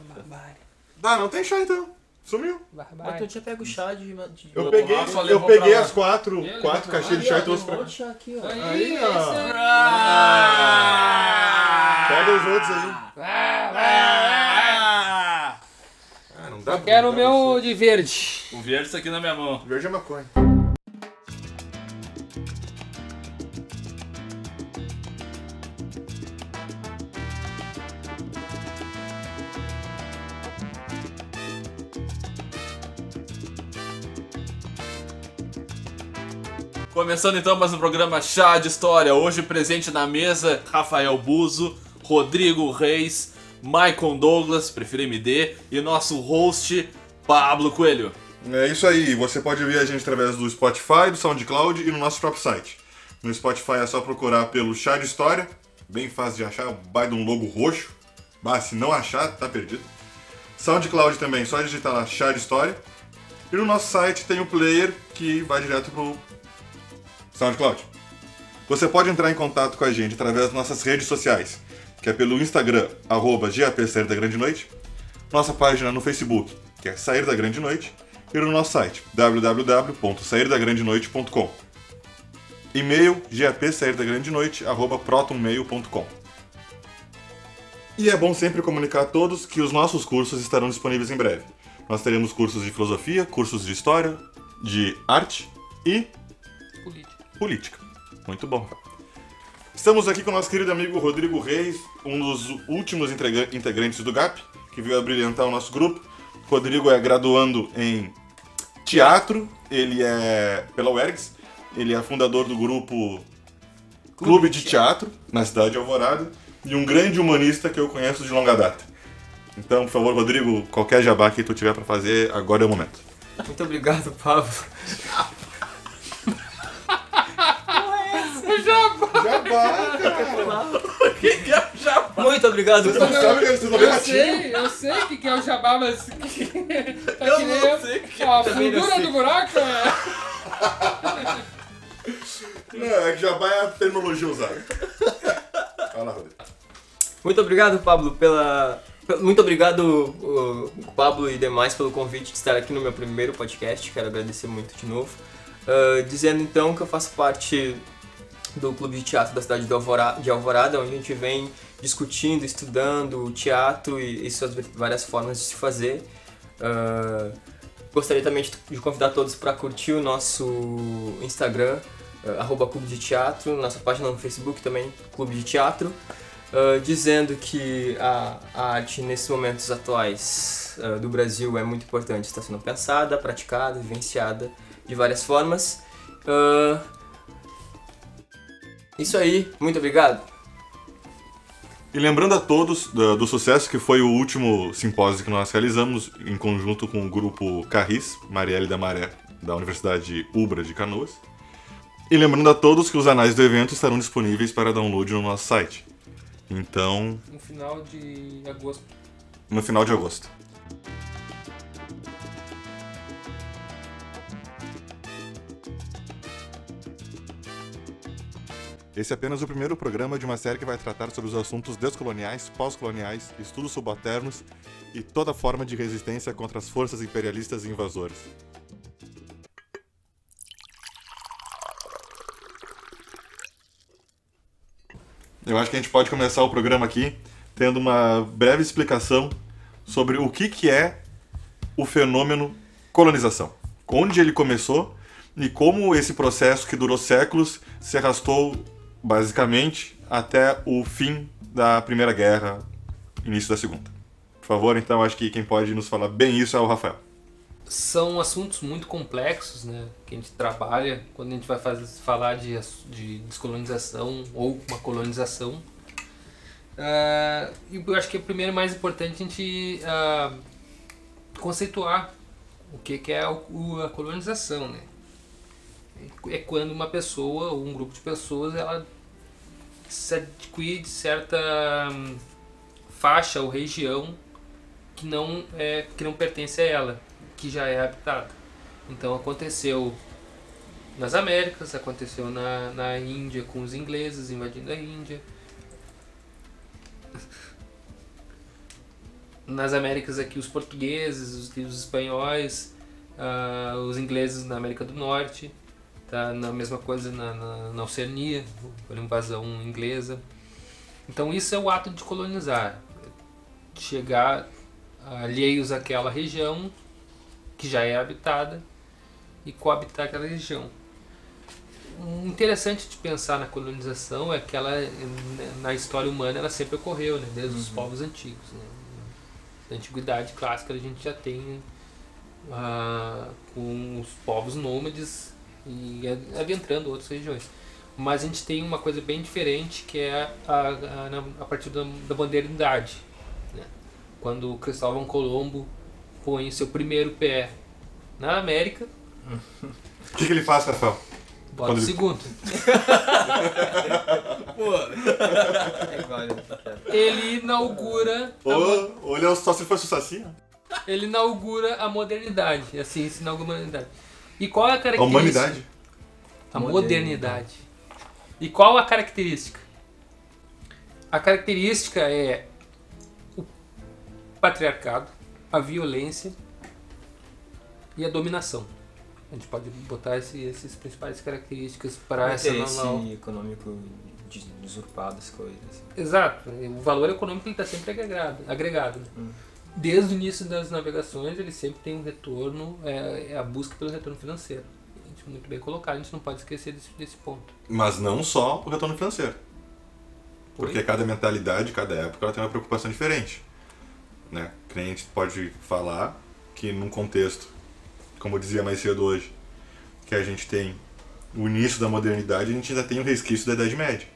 Barbárie. Ah, não tem chá então. Sumiu. Mas tu Barbárie. tinha pego o chá de. de... Eu O peguei, Rafa eu peguei as quatro, Ele quatro caixinhas de Ah, chá e trouxe pra chá aqui, ó. Aí, Aí, ó. é- Pega os outros aí. Ah, ah, Ah, não dá Eu pra quero o meu de verde. O verde tá aqui na minha mão. ser. Verde é maconha. Começando então mais um programa Chá de História. Hoje presente na mesa Rafael Buzo, Rodrigo Reis, Michael Douglas, prefiro MD, e nosso host Pablo Coelho. É isso aí, você pode ver a gente através do Spotify, do SoundCloud e no nosso próprio site. No Spotify é só procurar pelo Chá de História, bem fácil de achar, vai de um logo roxo. Bah, se não achar, tá perdido. SoundCloud também, só digitar lá Chá de História. E no nosso site tem o player que vai direto pro SoundCloud. Você pode entrar em contato com a gente através das nossas redes sociais, que é pelo Instagram, arroba GAP Sair da Grande Noite, nossa página no Facebook, que é Sair da Grande Noite, e no nosso site, www.sairdagrandenoite.com. E-mail, gapsairdagrandenoite.protonmail.com. E é bom sempre comunicar a todos que os nossos cursos estarão disponíveis em breve. Nós teremos cursos de filosofia, cursos de história, de arte e Política. Muito bom. Estamos aqui com o nosso querido amigo Rodrigo Reis, um dos últimos integra- integrantes do GAP, que veio a brilhantar o nosso grupo. Rodrigo é graduando em teatro, ele é pela UERGS, ele é fundador do grupo Clube de Teatro, na cidade de Alvorada, e um grande humanista que eu conheço de longa data. Então, por favor, Rodrigo, qualquer jabá que tu tiver para fazer, agora é o momento. Muito obrigado, Pablo. Jabá, cara! O que que é o jabá? Muito obrigado, Vocês não sabem Eu sei, eu sei o que, que é o jabá, mas. tá Eu que nem não sei o que A também não fundura sei. do buraco é. Não, é que jabá é a terminologia usada. Vai lá, Rodrigo. Muito obrigado, Pablo, pela. pe- Muito obrigado, Pablo e demais, pelo convite de estar aqui no meu primeiro podcast. Quero agradecer muito de novo. Ah, dizendo então que eu faço parte do Clube de Teatro da cidade de Alvorada, de Alvorada, onde a gente vem discutindo, estudando o teatro e, e suas várias formas de se fazer. Ah, gostaria também de, convidar todos para curtir o nosso Instagram, arroba Clube de Teatro, nossa página no Facebook também, Clube de Teatro. Uh, dizendo que a, a arte nesses momentos atuais uh, do Brasil é muito importante, está sendo pensada, praticada, vivenciada de várias formas. Uh, isso aí, muito obrigado. E lembrando a todos do, do sucesso que foi o último simpósio que nós realizamos em conjunto com o grupo Carris, Marielle da Maré, da Universidade Ubra de Canoas. E lembrando a todos que os anais do evento estarão disponíveis para download no nosso site. Então, No final de agosto. no final de agosto. Esse é apenas o primeiro programa de uma série que vai tratar sobre os assuntos descoloniais, pós-coloniais, estudos subalternos e toda forma de resistência contra as forças imperialistas e invasoras. Eu acho que a gente pode começar o programa aqui tendo uma breve explicação sobre o que, que é o fenômeno colonização. Onde ele começou e como esse processo que durou séculos se arrastou basicamente até o fim da Primeira Guerra, início da Segunda. Por favor, então, acho que quem pode nos falar bem isso é o Rafael. São assuntos muito complexos, né? Que a gente trabalha quando a gente vai fazer, falar de, de descolonização ou uma colonização. E eu acho que é primeiro mais importante a gente ah, conceituar o que, que é o- o- a colonização, né? É quando uma pessoa ou um grupo de pessoas ela se adquire de certa hum, faixa ou região que não é que não pertence a ela, que já é habitada. Então aconteceu nas Américas, aconteceu na, na Índia com os ingleses invadindo a Índia. nas Américas aqui os portugueses, os, os espanhóis, ah, os ingleses na América do Norte, tá? na mesma coisa na, na, na Oceania, a invasão inglesa. Então isso é o ato de colonizar, chegar alheios àquela região que já é habitada e coabitar aquela região. O interessante de pensar na colonização é que ela, na história humana, ela sempre ocorreu, né? desde os povos antigos. Né? Na antiguidade clássica a gente já tem ah, com os povos nômades e adentrando outras regiões. Mas a gente tem uma coisa bem diferente que é a, a, a partir da, da modernidade. Né? Quando Cristóvão Colombo põe seu primeiro pé na América. O que, que ele faz, Rafael? Bota o Quando segundo. Pô, É né? Ele inaugura. a ou ele é só se fosse o Saci, né? ele inaugura a modernidade. A ciência inaugura a modernidade. E qual é a A característica? humanidade. A modernidade. E qual a característica? A característica é o patriarcado, a violência e a dominação. A gente pode botar esse, essas principais características para essa interesse nova... econômico de usurpar as coisas. Exato. O valor econômico está sempre agregado. agregado né? Hum. Desde o início das navegações, ele sempre tem um retorno, é, é a busca pelo retorno financeiro. A gente muito bem colocado, a gente não pode esquecer desse, desse ponto. Mas não só o retorno financeiro. Porque cada mentalidade, cada época, ela tem uma preocupação diferente. Né? A gente pode falar que num contexto, como eu dizia mais cedo hoje, que a gente tem o início da modernidade, a gente ainda tem o resquício da Idade Média.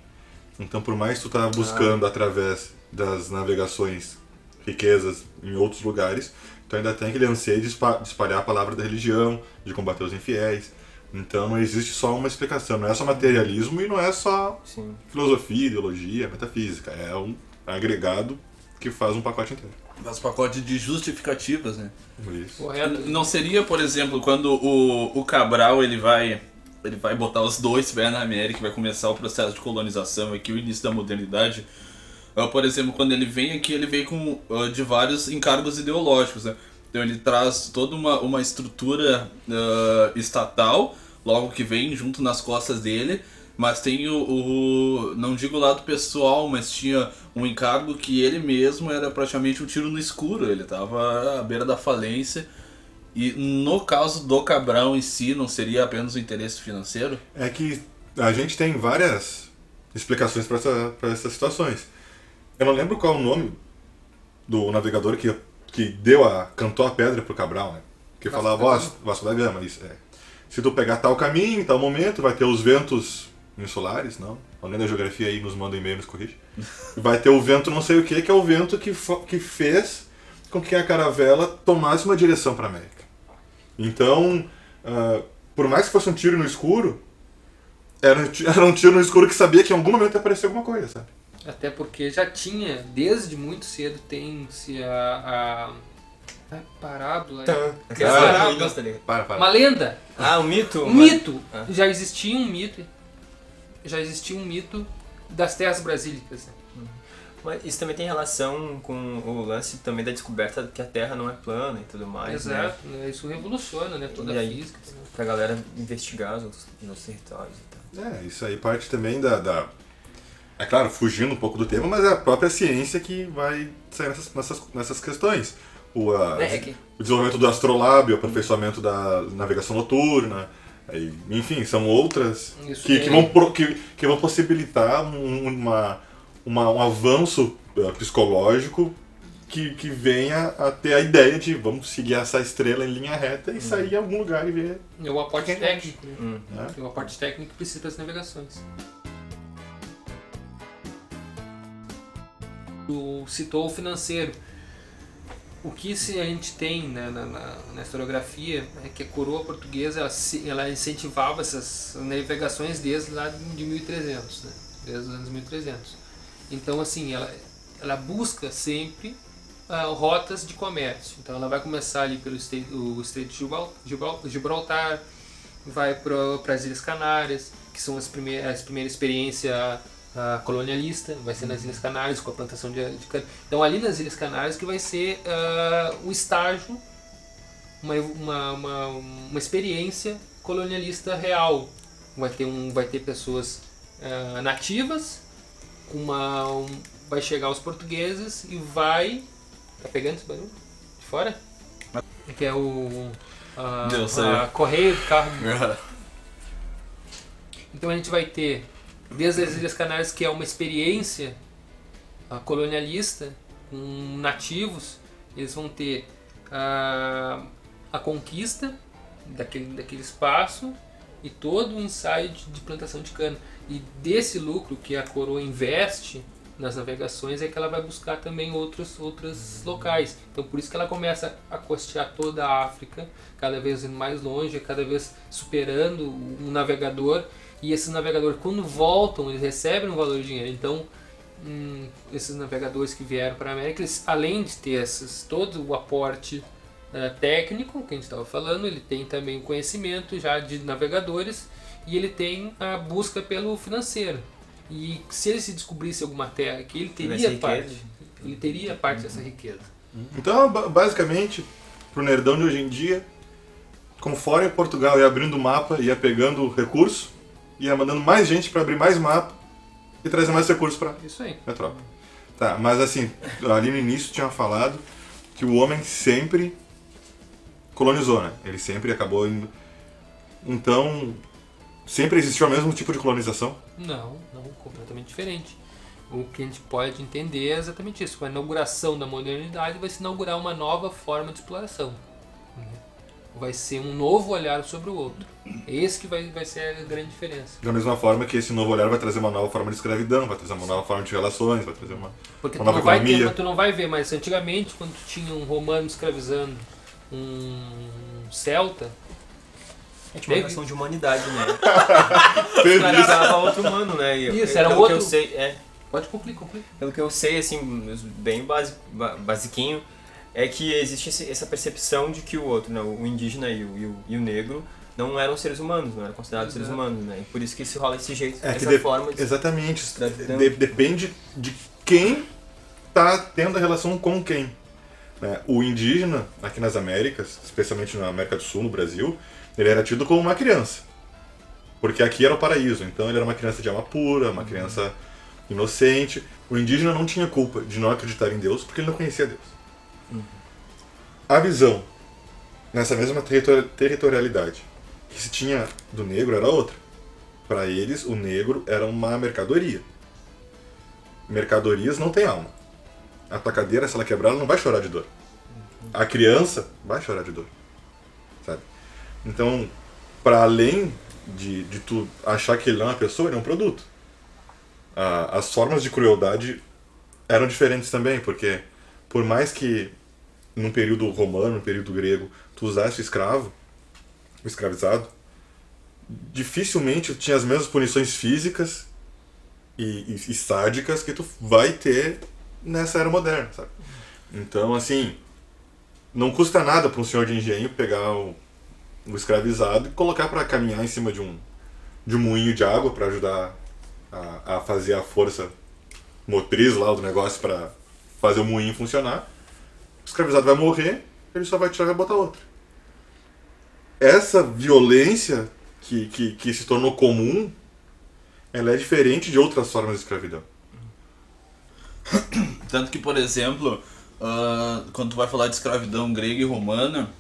Então, por mais que tu tá buscando através das navegações riquezas em outros lugares, tu ainda tem aquele anseio de espa- de espalhar a palavra da religião, de combater os infiéis. Então, não existe só uma explicação, não é só materialismo e não é só Sim. filosofia, ideologia, metafísica. É um agregado que faz um pacote inteiro. faz pacote de justificativas, né? Isso. Correto? Não seria, por exemplo, quando o, o Cabral ele vai ele vai botar os dois pés na América e vai começar o processo de colonização aqui, o início da modernidade. Por exemplo, quando ele vem aqui, ele vem com ah, de vários encargos ideológicos, né? Então ele traz toda uma, uma estrutura ah, estatal, logo que vem junto nas costas dele, mas tem o, o- não digo o lado pessoal, mas tinha um encargo que ele mesmo era praticamente um tiro no escuro, ele estava à beira da falência. E no caso do Cabral em si, não seria apenas o interesse financeiro? É que a gente tem várias explicações para essa, essas situações. Eu não lembro qual é o nome do navegador que, que deu a. cantou a pedra pro Cabral, né? Que Vasco falava, ó. Vasco da Gama, isso é. Se tu pegar tal caminho, em tal momento, vai ter os ventos insulares, não? Alguém da geografia aí nos manda um e-mail, nos corrige. Vai ter o vento não sei o que, que é o vento que, que fez com que a caravela tomasse uma direção para América. Então, ah, por mais que fosse um tiro no escuro, era era um tiro no escuro que sabia que em algum momento ia aparecer alguma coisa, sabe? Até porque já tinha, desde muito cedo, tem-se a. a... a parábola. Tá. Aquela Ah, parábola. tá ligado? Para, para. Uma lenda. Ah, o mito? Um mito. Ah. Já existia um mito. Já existia um mito das terras brasílicas. né? Mas isso também tem relação com o lance também da descoberta que a Terra não é plana e tudo mais, né? Exato. né? Isso revoluciona né? toda E a aí? física. né? Pra galera investigar os outros, os outros territórios e tal. É, isso aí parte também da, da- É claro, fugindo um pouco do tema, mas é a própria ciência que vai sair nessas, nessas, nessas questões. O, a- É, é que- o desenvolvimento do astrolábio, o aperfeiçoamento da navegação noturna, aí, enfim, são outras Isso que, é- que, vão, pro- que, que vão possibilitar um, uma, uma- um avanço eh, psicológico que, que venha a ter a ideia de vamos seguir essa estrela em linha reta e sair em algum lugar e ver. É o aporte técnico. né? Hum. É o aporte técnico que precisa das navegações. Tu citou o financeiro. O que se a gente tem né, na, na, na historiografia é que a coroa portuguesa ela, ela incentivava essas navegações desde lá de 1300, né? desde os anos 1300. Então, assim, ela, ela busca sempre ah, rotas de comércio. Então, ela vai começar ali pelo o Estreito de Gibral- Gibral- Gibraltar, vai para as Ilhas Canárias, que são as primeiras, as primeiras experiência ah, colonialista, vai ser nas Ilhas Canárias com a plantação de, de cana. Então ali nas Ilhas Canárias que vai ser ah, o estágio, uma, uma, uma, uma experiência colonialista real. Vai ter, um, vai ter pessoas ah, nativas, com uma, um- vai chegar os portugueses e vai... Tá pegando esse barulho? De fora? Que é o... A, Deu, a saiu. correio do carro então a gente vai ter, desde as Ilhas Canárias, que é uma experiência ah, colonialista com nativos, eles vão ter ah, a conquista daquele, daquele espaço e todo o ensaio de, de plantação de cana. E desse lucro que a coroa investe nas navegações é que ela vai buscar também outros, outros locais. Então por isso que ela começa a costear toda a África, cada vez indo mais longe, cada vez superando um navegador. E esses navegadores, quando voltam, eles recebem um valor de dinheiro. Então, hum, esses navegadores que vieram para a América, eles, além de ter esses, todo o aporte eh, técnico que a gente estava falando, ele tem também o conhecimento já de navegadores e ele tem a busca pelo financeiro. E se ele se descobrisse alguma terra que ele teria parte, ele teria parte dessa riqueza. Então, ba- basicamente, pro nerdão de hoje em dia, conforme Portugal ia abrindo o mapa, ia pegando recurso, ia mandando mais gente para abrir mais mapa e trazer mais recursos para Isso aí. a tropa. Tá, mas assim, ali no início tinha falado que o homem sempre colonizou, né? Ele sempre acabou indo. Então, sempre existiu o mesmo tipo de colonização. Não, não, completamente diferente. O que a gente pode entender é exatamente isso. Com a inauguração da modernidade vai se inaugurar uma nova forma de exploração. né? Vai ser um novo olhar sobre o outro. Esse que vai, vai ser a grande diferença. Da mesma forma que esse novo olhar vai trazer uma nova forma de escravidão, vai trazer uma nova forma de relações, vai trazer uma. Porque tu Uma não, nova vai ter, economia. tu não vai ver, mas antigamente, quando tu tinha um romano escravizando um celta, É tipo uma questão de humanidade, né? Escravizava outro humano, né? E, Isso, era pelo outro- Que eu sei, é, pode concluir, concluir. pelo que eu sei, assim, bem basi, ba- basiquinho, é que existe esse- essa percepção de que o outro, né, o indígena e o, e o, e o negro, não eram seres humanos, não eram considerados seres Exato. humanos, né? E por isso que se rola esse jeito, É que essa de- forma de... Exatamente. De- depende de quem tá tendo a relação com quem. né? O indígena, aqui nas Américas, especialmente na América do Sul, no Brasil, ele era tido como uma criança. Porque aqui era o paraíso. Então ele era uma criança de alma pura, uma criança inocente. O indígena não tinha culpa de não acreditar em Deus porque ele não conhecia Deus. A visão nessa mesma territori- territorialidade que se tinha do negro era outra. Para eles, o negro era uma mercadoria. Mercadorias não têm alma. A tua cadeira, se ela quebrar, ela não vai chorar de dor. A criança vai chorar de dor. Sabe? Então, para além de, de tu achar que ele não é uma pessoa, ele é um produto. As formas de crueldade eram diferentes também, porque por mais que num período romano, num período grego, tu usasse escravo, escravizado, dificilmente tinha as mesmas punições físicas e, e, e sádicas que tu vai ter nessa era moderna, sabe? Então, assim, não custa nada para um senhor de engenho pegar o, o escravizado e colocar para caminhar em cima de um, de um moinho de água para ajudar a, a fazer a força motriz lá do negócio para fazer o moinho funcionar. O escravizado vai morrer, ele só vai tirar e vai botar outro. Essa violência que, que, que se tornou comum, ela é diferente de outras formas de escravidão. Tanto que, por exemplo, ah, quando tu vai falar de escravidão grega e romana,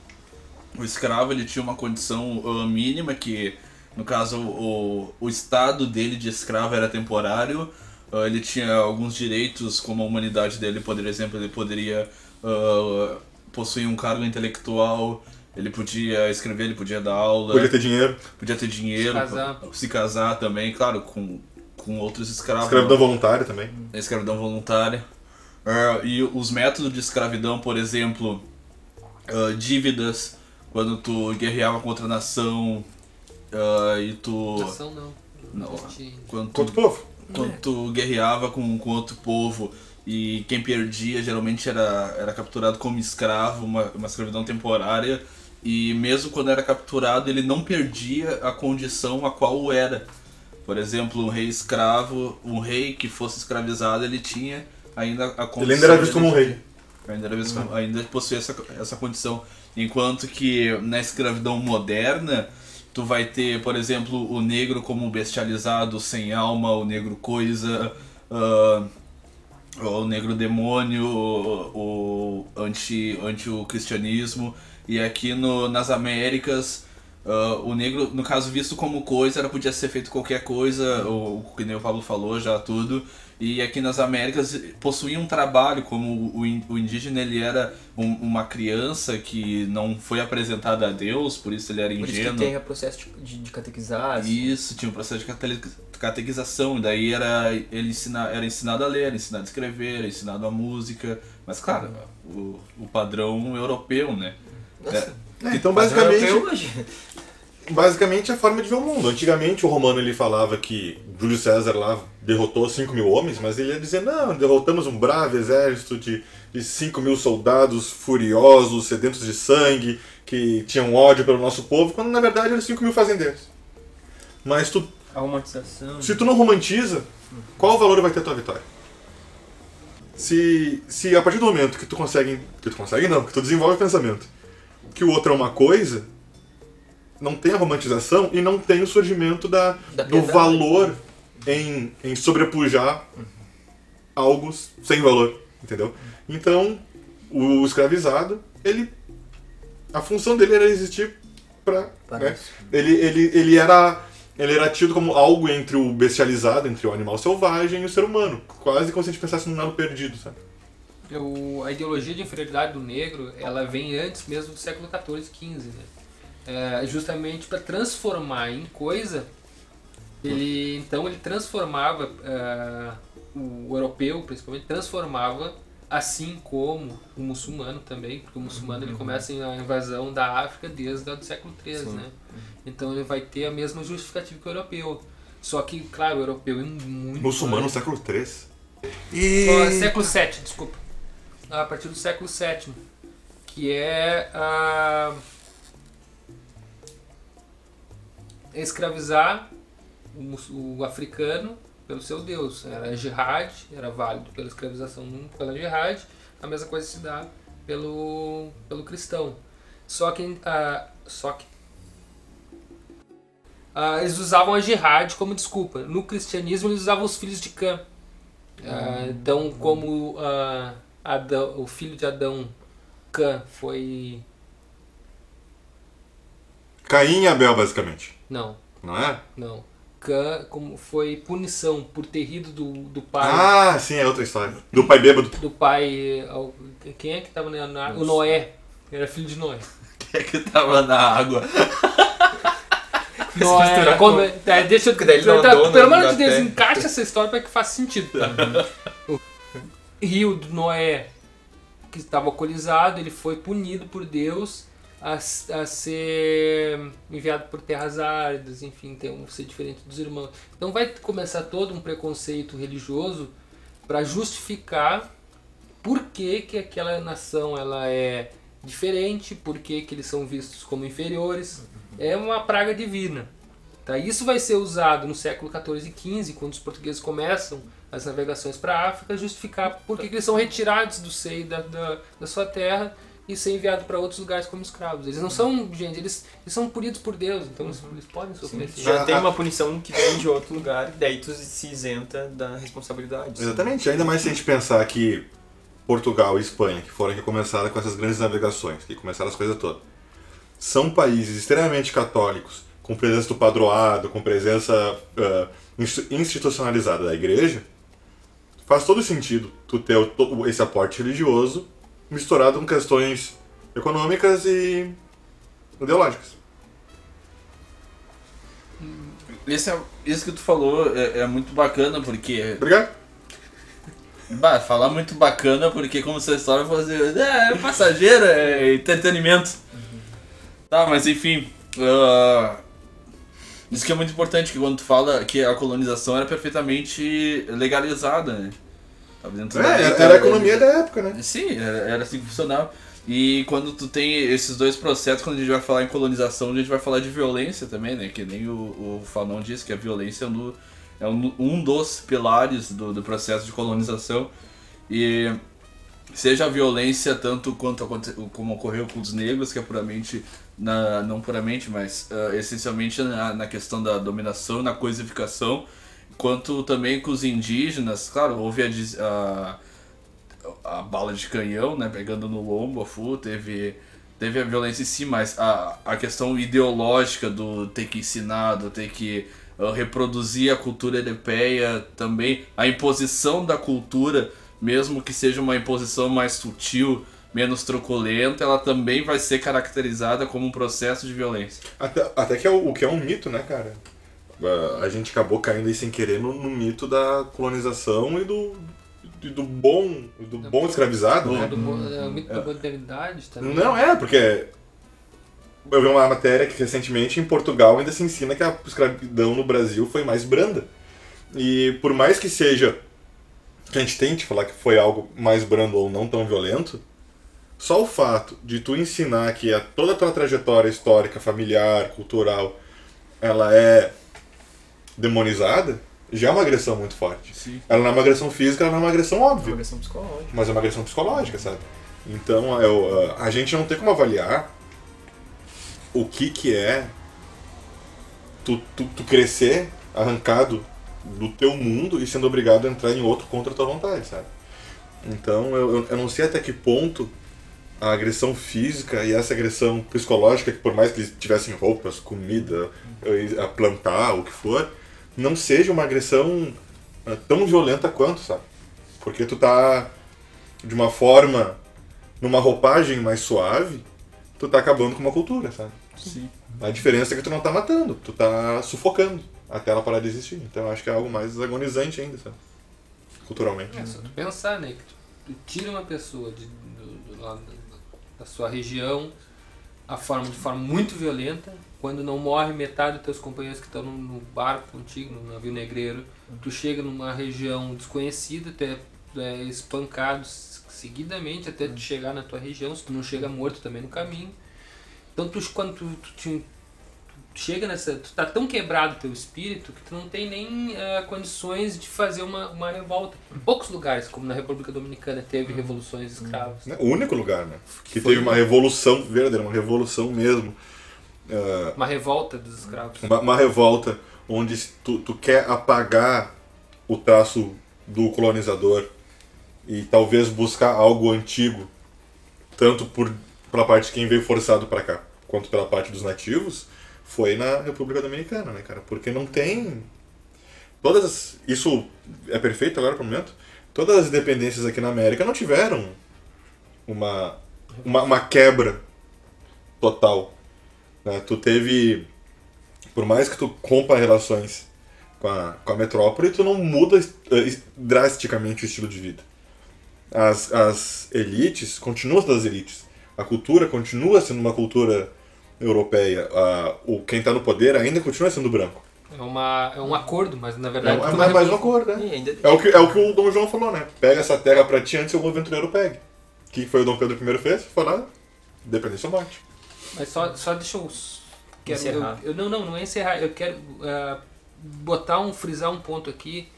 o escravo ele tinha uma condição ah, mínima que, no caso, o, o estado dele de escravo era temporário. ah, ele tinha alguns direitos, como a humanidade dele, por exemplo, ele poderia ah, possuir um cargo intelectual, ele podia escrever, ele podia dar aula, Podia ter dinheiro, podia ter dinheiro, Se casar. se casar também, claro, com, com outros escravos. escravidão voluntária também. escravidão voluntária. Ah, e os métodos de escravidão, por exemplo, ah, dívidas, quando tu guerreava contra a nação ah, e tu. Nação não. Não, Existe- quando tu, Quanto povo? quando tu guerreava com, com outro povo e quem perdia geralmente era, era capturado como escravo, uma, uma escravidão temporária. E mesmo quando era capturado, ele não perdia a condição a qual era. Por exemplo, um rei escravo, um rei que fosse escravizado, ele tinha ainda a condição. Ele ainda era visto como um rei. Ainda, era visto como- ainda possuía essa, essa condição. Enquanto que na escravidão moderna, tu vai ter, por exemplo, o negro como bestializado, sem alma, o negro coisa, ah, o negro demônio, o, o anti, anti o cristianismo. E aqui no, nas Américas, ah, o negro, no caso, visto como coisa, era, podia ser feito qualquer coisa, o, o que nem o Pablo falou já tudo. E aqui nas Américas possuía um trabalho, como o, o indígena ele era um- uma criança que não foi apresentada a Deus, por isso ele era Por isso que ingênuo. tem o processo de, de, de catequizar. assim. Isso, tinha um processo de catequização, daí era ele ensina, era ensinado a ler, era ensinado a escrever, era ensinado a música, mas claro, o, o padrão europeu, né? Nossa, É, então, mas basicamente, europeu basicamente é a forma de ver o mundo. Antigamente o romano ele falava que Júlio César lá derrotou 5 mil homens, mas ele ia dizer, não, derrotamos um bravo exército de, de 5 mil soldados furiosos, sedentos de sangue, que tinham ódio pelo nosso povo, quando na verdade eram 5 mil fazendeiros. Mas tu, A romantização. se tu não romantiza, qual valor vai ter a tua vitória? Se, se a partir do momento que tu consegue, que tu consegue não, que tu desenvolve o pensamento, que o outro é uma coisa, não tem a romantização e não tem o surgimento da, Da do valor em, em sobrepujar algo sem valor, entendeu? Então, o escravizado, ele a função dele era existir para isso. ele, ele, ele era ele era tido como algo entre o bestializado, entre o animal selvagem e o ser humano, quase como se a gente pensasse num lado perdido, sabe? Eu- a ideologia de inferioridade do negro, ela vem antes mesmo do século XIV, XV, né? É, justamente para transformar em coisa, ele então ele transformava é, o europeu, principalmente transformava assim como o muçulmano também, porque o muçulmano ele começa a invasão da África desde o século XIII, né? Então ele vai ter a mesma justificativa que o europeu. Só que, claro, o europeu é muito Muçulmano no antes. século III. E século VII, desculpa. A partir do século VII, que é a escravizar o, o africano pelo seu Deus. Era jihad, era válido pela escravização pela jihad. A mesma coisa se dá pelo, pelo cristão. Só que, ah, só que ah, eles usavam a jihad como desculpa. No cristianismo eles usavam os filhos de Cã. Ah, então, como ah, Adão, o filho de Adão, Cã, foi. Caim e Abel, basicamente. Não, Não é? não. Cã como foi punição por ter rido do, do pai. Ah, sim, é outra história. Do pai bêbado. Do pai. Quem é que tava na. na- o Noé. Era filho de Noé. Quem é que tava na água? Quando, com- é, deixa eu. Não tá, andou pelo amor de Deus, encaixa essa história para que faça sentido. Tá? o rio do Noé, que estava alcoolizado, ele foi punido por Deus a, a ser enviado por terras áridas, enfim, ter um, ser diferente dos irmãos. Então vai começar todo um preconceito religioso para justificar por que, que aquela nação ela é diferente, por que, que eles são vistos como inferiores. É uma praga divina. Tá? Isso vai ser usado no século XIV e XV, quando os portugueses começam as navegações para a África, justificar por que eles são retirados do seio da, da, da sua terra e ser enviados para outros lugares como escravos. Eles não são, gente, eles, eles são punidos por Deus, então eles, eles podem sofrer. esse Já Ah, tem ah. uma punição que vem de outro lugar, e daí tu se isenta da responsabilidade. Exatamente. Ainda mais se a gente pensar que Portugal e Espanha, que foram que começaram com essas grandes navegações, que começaram as coisas todas, são países extremamente católicos, com presença do padroado, com presença insti- institucionalizada da igreja, faz todo sentido tu ter esse aporte religioso misturado com questões econômicas e ideológicas. Esse é, isso que tu falou é, é muito bacana, porque. Obrigado. Bah, falar muito bacana, porque como se a história fosse. É, é passageira, é entretenimento. Tá, mas enfim. ah, isso que é muito importante, que quando tu fala que a colonização era perfeitamente legalizada, né? Tava dentro da É, lei, era, era a economia da época, né? Sim, era, era assim que funcionava. E quando tu tem esses dois processos, quando a gente vai falar em colonização, a gente vai falar de violência também, né? Que nem o, o Fanon disse, que a violência é um, é um, um dos pilares do, do processo de colonização. E seja a violência tanto quanto como ocorreu com os negros, que é puramente, na, não puramente, mas ah, essencialmente na, na questão da dominação, na coisificação, quanto também com os indígenas, claro, houve a, a, a bala de canhão, né, pegando no lombo, a teve, teve a violência em si, mas a, a questão ideológica do ter que ensinar, do ter que ah, reproduzir a cultura europeia também, a imposição da cultura, mesmo que seja uma imposição mais sutil, menos truculenta, ela também vai ser caracterizada como um processo de violência. Até, até que é o, o que é um mito, né, cara? A gente acabou caindo aí sem querer no, no mito da colonização e do, e do bom do bom escravizado, né? Do, é, o mito da modernidade também. Não é, porque eu vi uma matéria que recentemente em Portugal ainda se ensina que a escravidão no Brasil foi mais branda. E por mais que seja que a gente tente falar que foi algo mais brando ou não tão violento, só o fato de tu ensinar que a, toda a tua trajetória histórica, familiar, cultural, ela é demonizada, já é uma agressão muito forte. Sim. Ela não é uma agressão física, ela não é uma agressão Uma óbvia agressão psicológica. mas é uma agressão psicológica, sabe? Então eu, a gente não tem como avaliar o que que é tu, tu, tu crescer arrancado do teu mundo e sendo obrigado a entrar em outro contra a tua vontade, sabe? Então eu, eu não sei até que ponto a agressão física e essa agressão psicológica, que por mais que eles tivessem roupas, comida, eh, a plantar, o que for, não seja uma agressão eh, tão violenta quanto, sabe? Porque tu tá de uma forma, numa roupagem mais suave, tu tá acabando com uma cultura, sabe? Sim. A diferença é que tu não tá matando, tu tá sufocando até ela parar de existir. Então eu acho que é algo mais agonizante ainda, sabe? Culturalmente. É só tu pensar, né? Que tu, tu tira uma pessoa de, do, do lado da, sua região a forma, de forma muito violenta, quando não morre metade dos teus companheiros que estão no, barco contigo, no navio negreiro, tu chega numa região desconhecida, tu é, é espancado seguidamente até tu chegar na tua região, se tu não chega morto também no caminho. Então tu, quando tu, tu chega nessa. Tu tá tão quebrado teu espírito que tu não tem nem ah, condições de fazer uma, uma revolta. Em poucos lugares, como na República Dominicana, teve revoluções escravas. Né? O único lugar, né? Que Foi teve uma revolução verdadeira, uma revolução mesmo. Ah, Uma revolta dos escravos. uma, uma revolta onde tu, tu quer apagar o traço do colonizador e talvez buscar algo antigo, tanto por pela parte de quem veio forçado para cá, quanto pela parte dos nativos, foi na República Dominicana, né, cara? Porque não tem todas as, isso é perfeito agora pro momento. Todas as independências aqui na América não tiveram uma uma, uma quebra total. né? Tu teve por mais que tu rompa relações com a, com a metrópole, tu não muda eh, drasticamente o estilo de vida. As, as elites continuam sendo as elites. A cultura continua sendo uma cultura europeia. A, o, quem está no poder ainda continua sendo branco. É, uma, é um acordo, mas na É, verdade. é tu mais, mais uma cor, né? E ainda É o, que, é o que o Dom João falou, né? Pega essa terra pra ti antes que algum aventureiro pegue. O que foi o Dom Pedro I fez? Foi lá, dependência ou morte. Mas só, só deixa eu. Quero, Encerrar. Eu, eu- não, não, não é encerrar. Eu quero ah, botar um, frisar um ponto aqui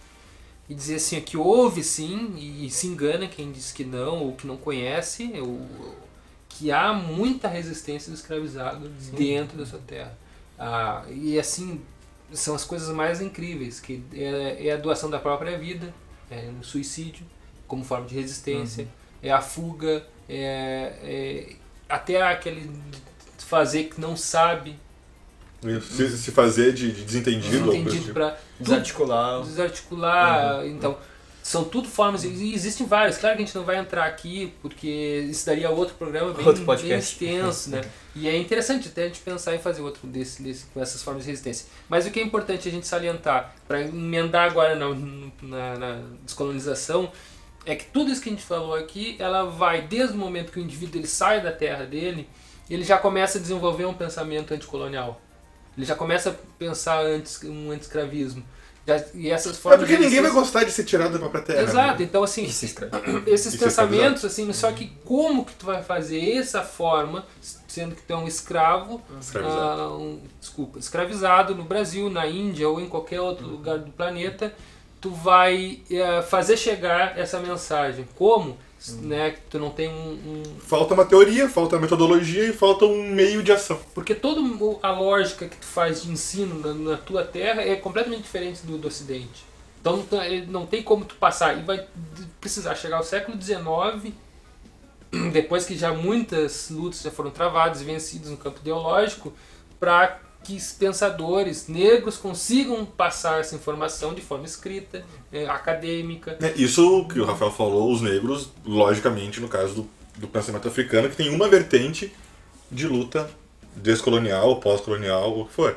e dizer assim, que houve sim, e se engana quem diz que não, ou que não conhece, ou, que há muita resistência do escravizado dentro da sua terra. Ah, e assim, são as coisas mais incríveis, que é, é a doação da própria vida, é o suicídio como forma de resistência, é a fuga, é, é até aquele fazer que não sabe, Se, se fazer de, de desentendido. ou coisa entendido tipo. para desarticular. desarticular. Então, são tudo formas, e existem várias. Claro que a gente não vai entrar aqui, porque isso daria outro programa bem, Outro bem extenso, né? E é interessante até a gente pensar em fazer outro desse, desse, com essas formas de resistência. Mas o que é importante a gente salientar, para emendar agora na, na, na descolonização, é que tudo isso que a gente falou aqui, ela vai, desde o momento que o indivíduo ele sai da terra dele, ele já começa a desenvolver um pensamento anticolonial. Ele já começa a pensar antes um anti-escravismo. Já- e essas É formas porque de ninguém vai gostar de ser tirado da própria terra. Exato, né? então assim, se escreve. esses ser pensamentos, assim, só que como que tu vai fazer essa forma, sendo que tu é um escravo, Escravizado. ah, um- desculpa, escravizado no Brasil, na Índia ou em qualquer outro lugar do planeta, tu vai eh, fazer chegar essa mensagem. Como? Né, tu não tem um, um- Falta uma teoria, falta uma metodologia e falta um meio de ação. Porque toda a lógica que tu faz de ensino na, na tua terra é completamente diferente do, do Ocidente. Então ele não tem como tu passar. E vai precisar chegar ao século XIX, depois que já muitas lutas já foram travadas e vencidas no campo ideológico, para que pensadores negros consigam passar essa informação de forma escrita, eh, acadêmica. É, Isso que o Rafael falou, os negros, logicamente, no caso do, do pensamento africano, que tem uma vertente de luta descolonial, pós-colonial, o que for.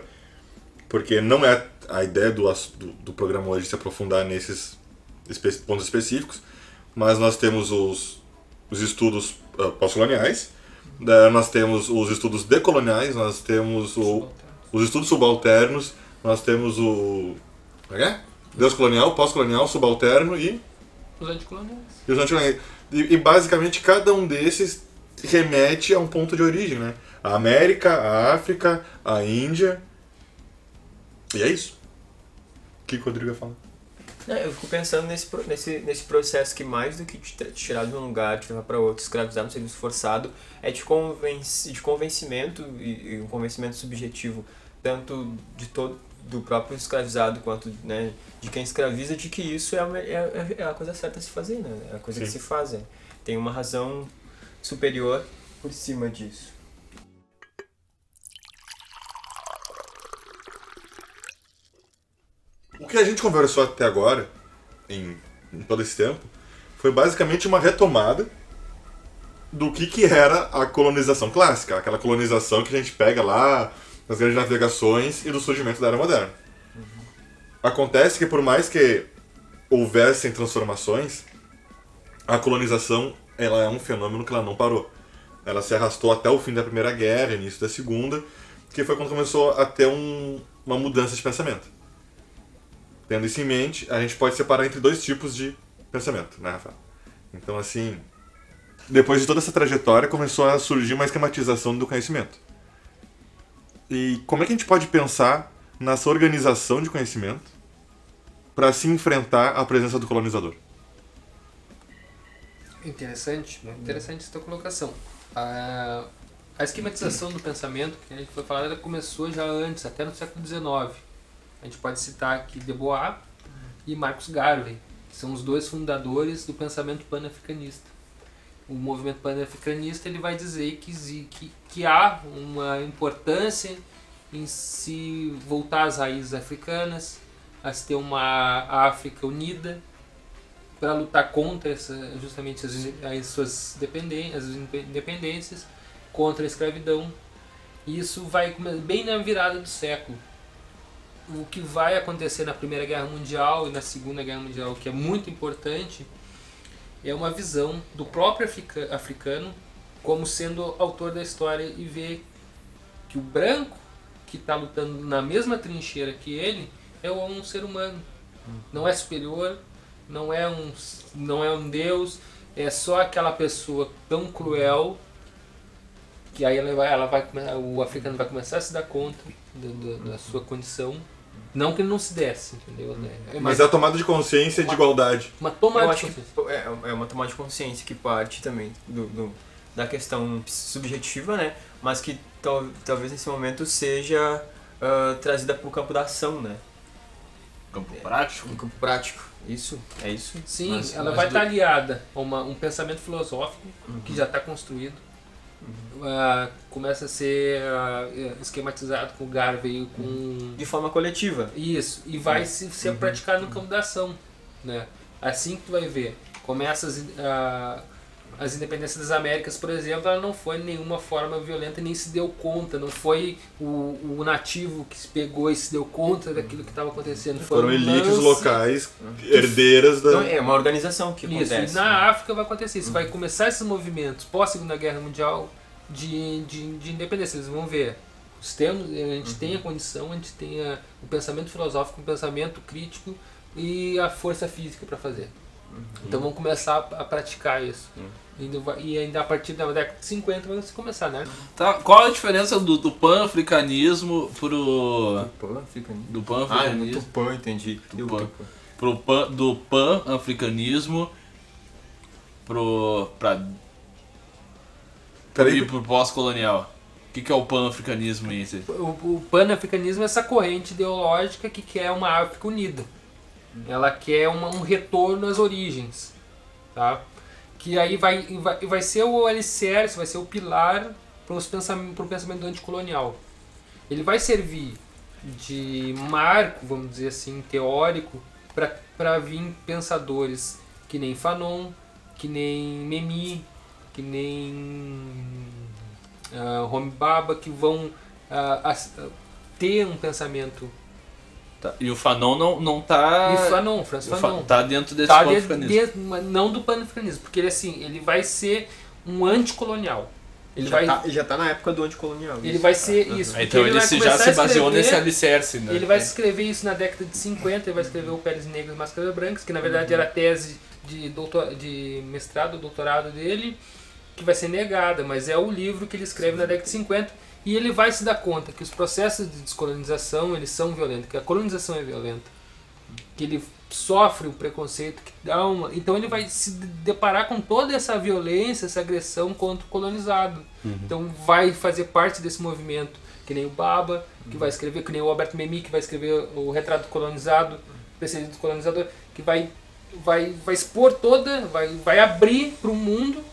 Porque não é a ideia do, do, do programa hoje se aprofundar nesses espe- pontos específicos, mas nós temos os, os estudos ah, pós-coloniais, nós temos os estudos decoloniais, nós temos o, os estudos subalternos, nós temos o. Como é que é? Descolonial, pós-colonial, subalterno e, Os anticoloniais. e os anticoloniais. E, e basicamente cada um desses remete a um ponto de origem, né? A América, a África, a Índia. E é isso. O que o Rodrigo ia falar? É, eu fico pensando nesse, nesse, nesse processo que mais do que te, tirar de um lugar, te levar para outro, escravizar no serviço forçado, é de, convenci, de convencimento e, e um convencimento subjetivo, tanto de todo do próprio escravizado quanto né, de quem escraviza, de que isso é a, me- é, é a coisa certa a se fazer, né? É a coisa que Sim. se faz. é. Tem uma razão superior por cima disso. O que a gente conversou até agora, em, em todo esse tempo, foi basicamente uma retomada do que, que era a colonização clássica, aquela colonização que a gente pega lá nas grandes navegações e do surgimento da era moderna. Acontece que por mais que houvessem transformações, a colonização ela é um fenômeno que ela não parou. Ela se arrastou até o fim da Primeira Guerra, início da Segunda, que foi quando começou a ter um- uma mudança de pensamento. Tendo isso em mente, a gente pode separar entre dois tipos de pensamento, né, Rafael? Então, assim, depois de toda essa trajetória, começou a surgir uma esquematização do conhecimento. E como é que a gente pode pensar nessa organização de conhecimento para se enfrentar à presença do colonizador? Interessante, muito interessante essa tua colocação. A, a esquematização do pensamento, que a gente foi falar, ela começou já antes, até no século XIX. A gente pode citar aqui Debois e Marcus Garvey, que são os dois fundadores do pensamento panafricanista. O movimento panafricanista ele vai dizer que, que, que há uma importância em se voltar às raízes africanas, a se ter uma África unida, para lutar contra essa, justamente as, as suas dependências, as independências, contra a escravidão. Isso vai bem na virada do século. O que vai acontecer na Primeira Guerra Mundial e na Segunda Guerra Mundial, que é muito importante, é uma visão do próprio africa- africano como sendo autor da história e ver que o branco que está lutando na mesma trincheira que ele é um ser humano. Não é superior, não é um, não é um deus, é só aquela pessoa tão cruel que aí ela vai, ela vai, o africano vai começar a se dar conta do- do- da sua condição. Não que ele não se desse, entendeu? É, Mas é a tomada de consciência de igualdade. uma tomada Eu de acho consciência. que é, é uma tomada de consciência que parte também do, do- da questão subjetiva, né? Mas que tal, talvez nesse momento seja ah, trazida para o campo da ação, né? Campo prático. Campo prático. Isso, é isso. Sim, Mas- ela mas vai do- estar aliada a uma, um pensamento filosófico que já está construído. Ah, começa a ser ah, esquematizado com o Garvey com De forma coletiva. Isso, e vai se, ser praticado no campo da ação. Né? Assim que tu vai ver. Começa as, ah, as independências das Américas, por exemplo, ela não foi de nenhuma forma violenta, nem se deu conta. Não foi o, o nativo que se pegou e se deu conta daquilo que estava acontecendo. Foram um elites lance- locais, herdeiras Então da. é uma organização que Isso, acontece. e na África vai acontecer isso. Vai começar esses movimentos pós Segunda Guerra Mundial de, de, de independência. Eles vão ver Nós temos, a gente tem a condição, a gente tem a, o pensamento filosófico, o pensamento crítico e a força física para fazer. Então vamos começar a, praticar isso. E ainda vai- E ainda a partir da década de 50 vai se começar, né? Tá, qual a diferença do, do pan-africanismo pro. Fica ali. Do Ah, é pan-africanismo. muito pã, entendi. Do tupã. pro pan, do pan-africanismo pro. pra. Peraí, e pro pós-colonial. O que, que é o pan-africanismo? Cê? O, o panafricanismo é essa corrente ideológica que quer uma África unida. Ela quer uma- um retorno às origens, tá? Que aí vai, vai, vai ser o alicerce, vai ser o pilar para o pensamento anticolonial. Ele vai servir de marco, vamos dizer assim, teórico, para vir pensadores que nem Fanon, que nem Memi, que nem uh, Homi Baba, que vão ah, as- ah, ter um pensamento. Tá, E o Fanon não, não tá. e Fanon, Francis o Fa- Fanon. tá dentro desse Tá pan-africanismo. dentro- mas não do panafricanismo, porque ele assim, ele vai ser um anticolonial. Ele já, vai, tá, já tá na época do anticolonial. ele isso. vai ser isso. Ah, porque Então ele, vai se, já se baseou escrever- nesse alicerce, né? Ele vai É. escrever isso na década de 50, ele vai escrever o Peles Negras e Máscaras Brancas, que na verdade era a tese de, doutor, de mestrado, doutorado dele, que vai ser negada, mas é o livro que ele escreve na década de 50 e ele vai se dar conta que os processos de descolonização eles são violentos, que a colonização é violenta, que ele sofre o preconceito, que dá uma... então ele vai se deparar com toda essa violência, essa agressão contra o colonizado. Então vai fazer parte desse movimento, que nem o Baba, que vai escrever, que nem o Alberto Memmi, que vai escrever o Retrato do Colonizado, Precedente do Colonizador, que vai, vai, vai expor toda, vai, vai abrir para o mundo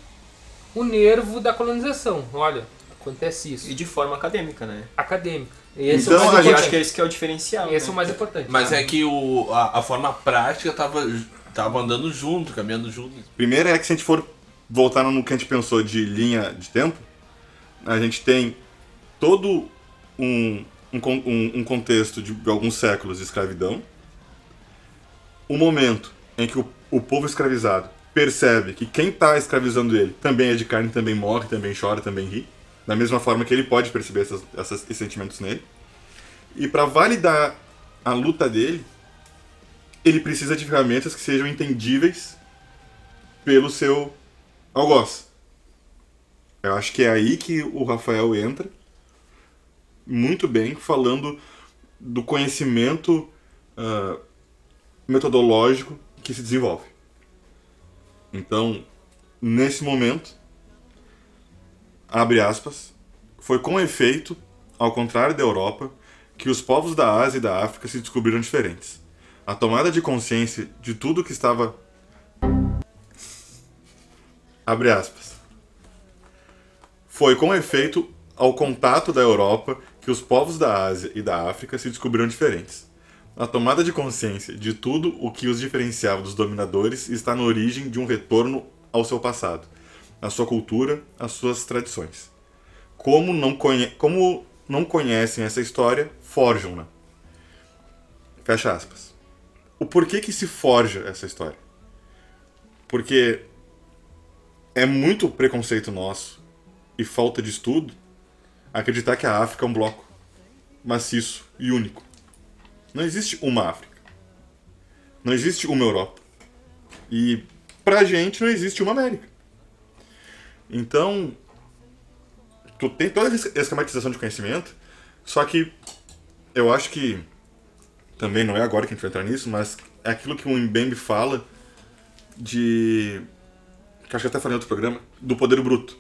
o nervo da colonização. Olha, acontece isso. E de forma acadêmica, né? Acadêmico. Esse Então, é o a mais Eu gente- acho que importante. é esse que é o diferencial. Esse é né? o mais importante. Mas é que o, a, a forma prática tava, tava andando junto, caminhando junto. Primeiro é que se a gente for voltar no que a gente pensou de linha de tempo, a gente tem todo um, um, um- um contexto de alguns séculos de escravidão, o momento em que o, o povo escravizado percebe que quem está escravizando ele também é de carne, também morre, também chora, também ri, da mesma forma que ele pode perceber essas, essas- esses sentimentos nele. E para validar a luta dele, ele precisa de ferramentas que sejam entendíveis pelo seu algoz. Eu acho que é aí que o Rafael entra muito bem, falando do conhecimento ah, metodológico que se desenvolve. Então, nesse momento, abre aspas, foi com efeito, ao contrário da Europa, que os povos da Ásia e da África se descobriram diferentes. A tomada de consciência de tudo que estava Abre aspas. Foi com efeito ao contato da Europa que os povos da Ásia e da África se descobriram diferentes. A tomada de consciência de tudo o que os diferenciava dos dominadores está na origem de um retorno ao seu passado, à sua cultura, às suas tradições. Como não, conhe como não conhecem essa história, forjam-na. Fecha aspas. O porquê que se forja essa história? Porque é muito preconceito nosso e falta de estudo acreditar que a África é um bloco maciço e único. Não existe uma África. Não existe uma Europa. E pra gente não existe uma América. Então, tu tem toda essa esquematização de conhecimento, só que eu acho que também não é agora que a gente vai entrar nisso, mas é aquilo que o Mbembe fala de que acho que até falei em outro programa, do poder bruto.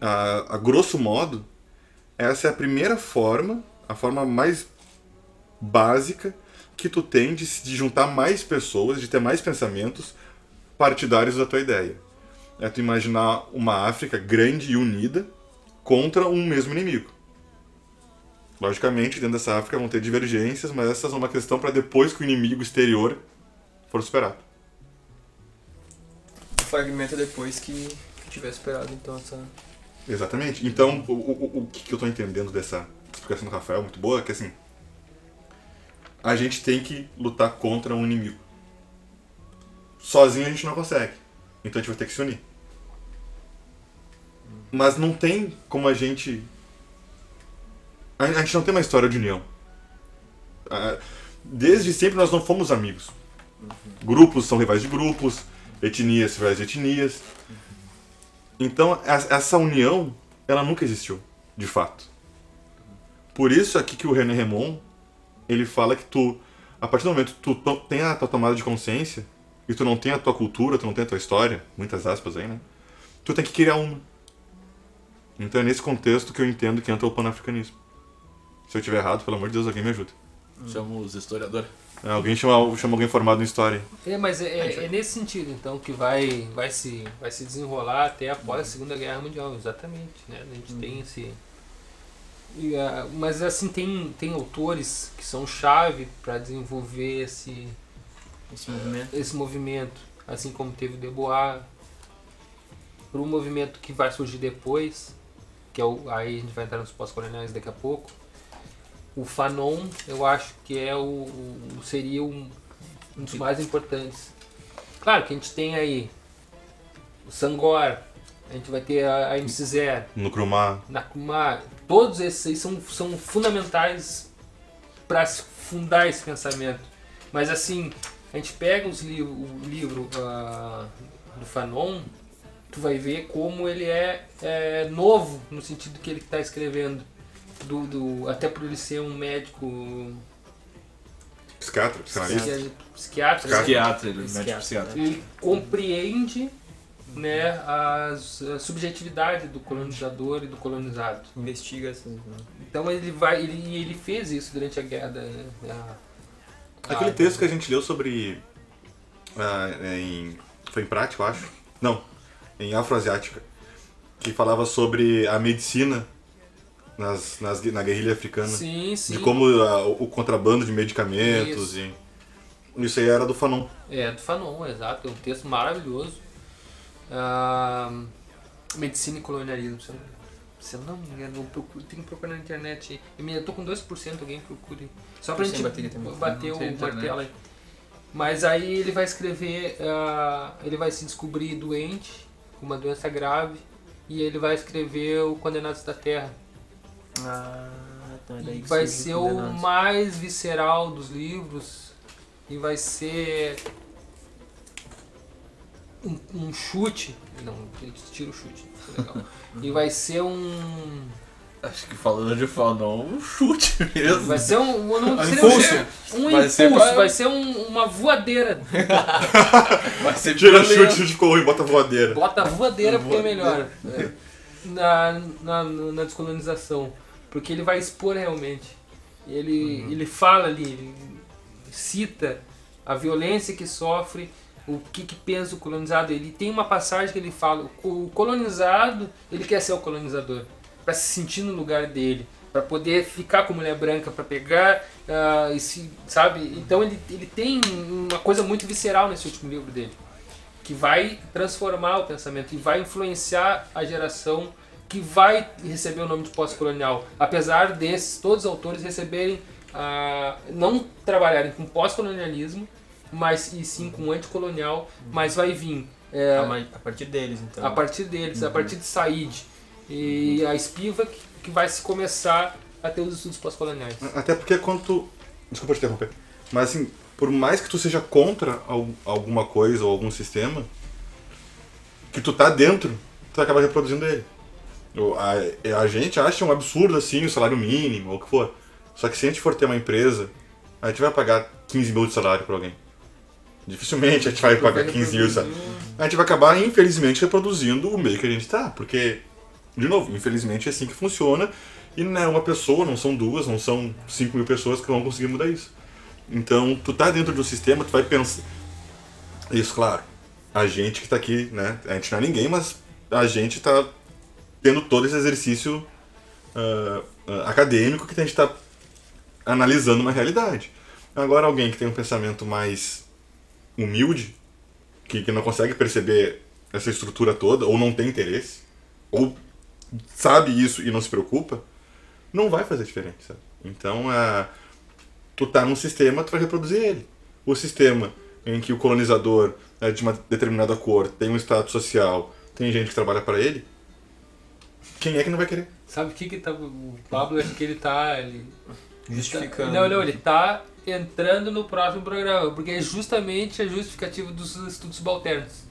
A, a grosso modo, essa é a primeira forma, a forma mais básica que tu tem de, de juntar mais pessoas, de ter mais pensamentos partidários da tua ideia. É tu imaginar uma África grande e unida contra um mesmo inimigo. Logicamente, dentro dessa África vão ter divergências, mas essas são uma questão para depois que o inimigo exterior for superado. O fragmento depois que, que tiver esperado, então, essa... Exatamente. Então, o, o, o que eu tô entendendo dessa explicação do Rafael, muito boa, é que assim, a gente tem que lutar contra um inimigo. Sozinho a gente não consegue. Então a gente vai ter que se unir. Mas não tem como a gente A, a gente não tem uma história de união. Desde sempre nós não fomos amigos. Grupos são rivais de grupos, etnias rivais de etnias. Então, es- essa união, ela nunca existiu, de fato. Por isso aqui que o René Remon, ele fala que tu, a partir do momento que tu tem a tua tomada de consciência, e tu não tem a tua cultura, tu não tem a tua história, muitas aspas aí, né? Tu tem que criar uma. Então é nesse contexto que eu entendo que entra o panafricanismo. Se eu estiver errado, pelo amor de Deus, alguém me ajuda. Chama os historiadores. É, Alguém chama, chama alguém formado em história. É, mas é, é- é nesse sentido, então, que vai, vai, se, vai se desenrolar até após a Segunda Guerra Mundial, exatamente. Né? A gente tem esse. e, ah, mas assim, tem, tem autores que são chave para desenvolver esse, Esse movimento. esse movimento, assim como teve o Debois, para um movimento que vai surgir depois, que é o, aí a gente vai entrar nos pós-coloniais daqui a pouco. O Fanon, eu acho que é o, o- seria um, um dos mais importantes. Claro que a gente tem aí o Sangor, a gente vai ter a, a MC Zero, No Krumah. Nakumar, todos esses aí são, são fundamentais para fundar esse pensamento. Mas assim, a gente pega os livro, o livro ah, do Fanon, tu vai ver como ele é, é novo no sentido que ele está escrevendo. Do, do- até por ele ser um médico Psiquiatra, psicanalista. psiqui- psiquiatra, né? Psiquiatra, ele é médico Psiquiatra. psiquiatra. ele compreende né, as, a subjetividade do colonizador e do colonizado. Investiga essas. né? Então ele vai, ele, ele fez isso durante a guerra. da- né, a- Aquele a- texto que a gente leu sobre. ah, em, foi em prática, eu acho? Não, em afroasiática. Que falava sobre a medicina nas, nas, na guerrilha africana. Sim, sim. De como ah, o contrabando de medicamentos e. Isso aí era do Fanon. É, do Fanon, exato. É um texto maravilhoso. Ah, medicina e colonialismo. Se eu, se eu não me engano, eu procuro, tem que procurar na internet. Eu, tô com 2%, alguém procure. Só pra gente bater Não o martelo aí. Mas aí ele vai escrever, ah, ele vai se descobrir doente, uma doença grave, e ele vai escrever o Condenados da Terra. Ah, então é daí E que vai ser o Condenados. mais visceral dos livros e vai ser um, um chute. Não, ele tira o chute. é legal. e vai ser um. Acho que falando de Fanon, um chute mesmo. Vai ser um. Não, Um impulso. Um, Vai ser impulso, pra- vai ser um- uma voadeira. Vai ser Tira chute, chute ficou ruim, bota voadeira. Bota voadeira porque é melhor. É. Na, na, na descolonização. Porque ele vai expor realmente. Ele, ele fala ali, ele cita a violência que sofre, o que, que pensa o colonizado. Ele tem uma passagem que ele fala, o colonizado, ele quer ser o colonizador, para se sentir no lugar dele, para poder ficar com mulher branca, para pegar, ah, e se, sabe? Então ele, ele tem uma coisa muito visceral nesse último livro dele que vai transformar o pensamento e vai influenciar a geração que vai receber o nome de pós-colonial. Apesar desses, todos os autores receberem, ah, não trabalharem com pós-colonialismo, mas e sim com anticolonial, mas vai vir é, A, partir deles, então. a partir deles, a partir de Said e a Spiva que, vai se começar a ter os estudos pós-coloniais. Até porque quando tu. Desculpa te interromper. Mas assim, por mais que tu seja contra al- alguma coisa ou algum sistema, que tu tá dentro, tu acaba reproduzindo ele. A, a gente acha um absurdo assim o salário mínimo ou o que for. Só que se a gente for ter uma empresa, a gente vai pagar 15 mil de salário pra alguém. Dificilmente a gente vai pagar 15 mil de salário. A gente vai acabar, infelizmente, reproduzindo o meio que a gente tá. Porque, de novo, infelizmente é assim que funciona. E não é uma pessoa, não são duas, não são 5 mil pessoas que vão conseguir mudar isso. Então, tu tá dentro de um sistema, tu vai pensar. Isso, claro. A gente que tá aqui, né? A gente não é ninguém, mas a gente tá tendo todo esse exercício ah, ah, acadêmico que a gente tá analisando uma realidade. Agora, alguém que tem um pensamento mais humilde, que, que não consegue perceber essa estrutura toda, ou não tem interesse, ou sabe isso e não se preocupa, não vai fazer diferença. Então, ah, tu tá num sistema, tu vai reproduzir ele. O sistema em que o colonizador é de uma determinada cor, tem um status social, tem gente que trabalha para ele, Quem é que não vai querer? Sabe o que que tá... O Pablo, acho que ele tá... Ele, Justificando. Não, não, ele tá entrando no próximo programa, porque é justamente a justificativa dos estudos subalternos.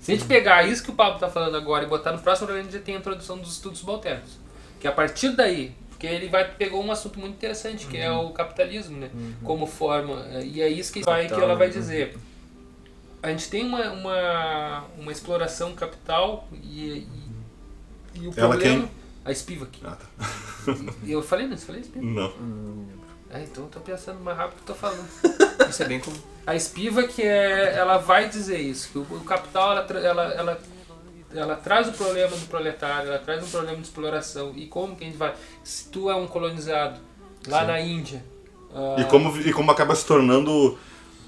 Se a gente pegar isso que o Pablo tá falando agora e botar no próximo programa, a gente já tem a introdução dos estudos subalternos. Que a partir daí, porque ele vai pegou um assunto muito interessante, que é o capitalismo, né? Como forma, e é isso que, vai, que ela vai dizer. A gente tem uma, uma, uma exploração capital e, e, e o Ela problema... quem? A Spivak. Ah, tá. Eu falei, não? Você falei Spivak? Não. É, então eu tô pensando mais rápido que eu tô falando. Isso é bem comum. A Spiva que é, ela vai dizer isso, que o, o capital ela, ela, ela, ela traz o problema do proletário, ela traz um problema de exploração. E como que a gente vai? Se tu é um colonizado lá na Índia. ah, E como, e como acaba se tornando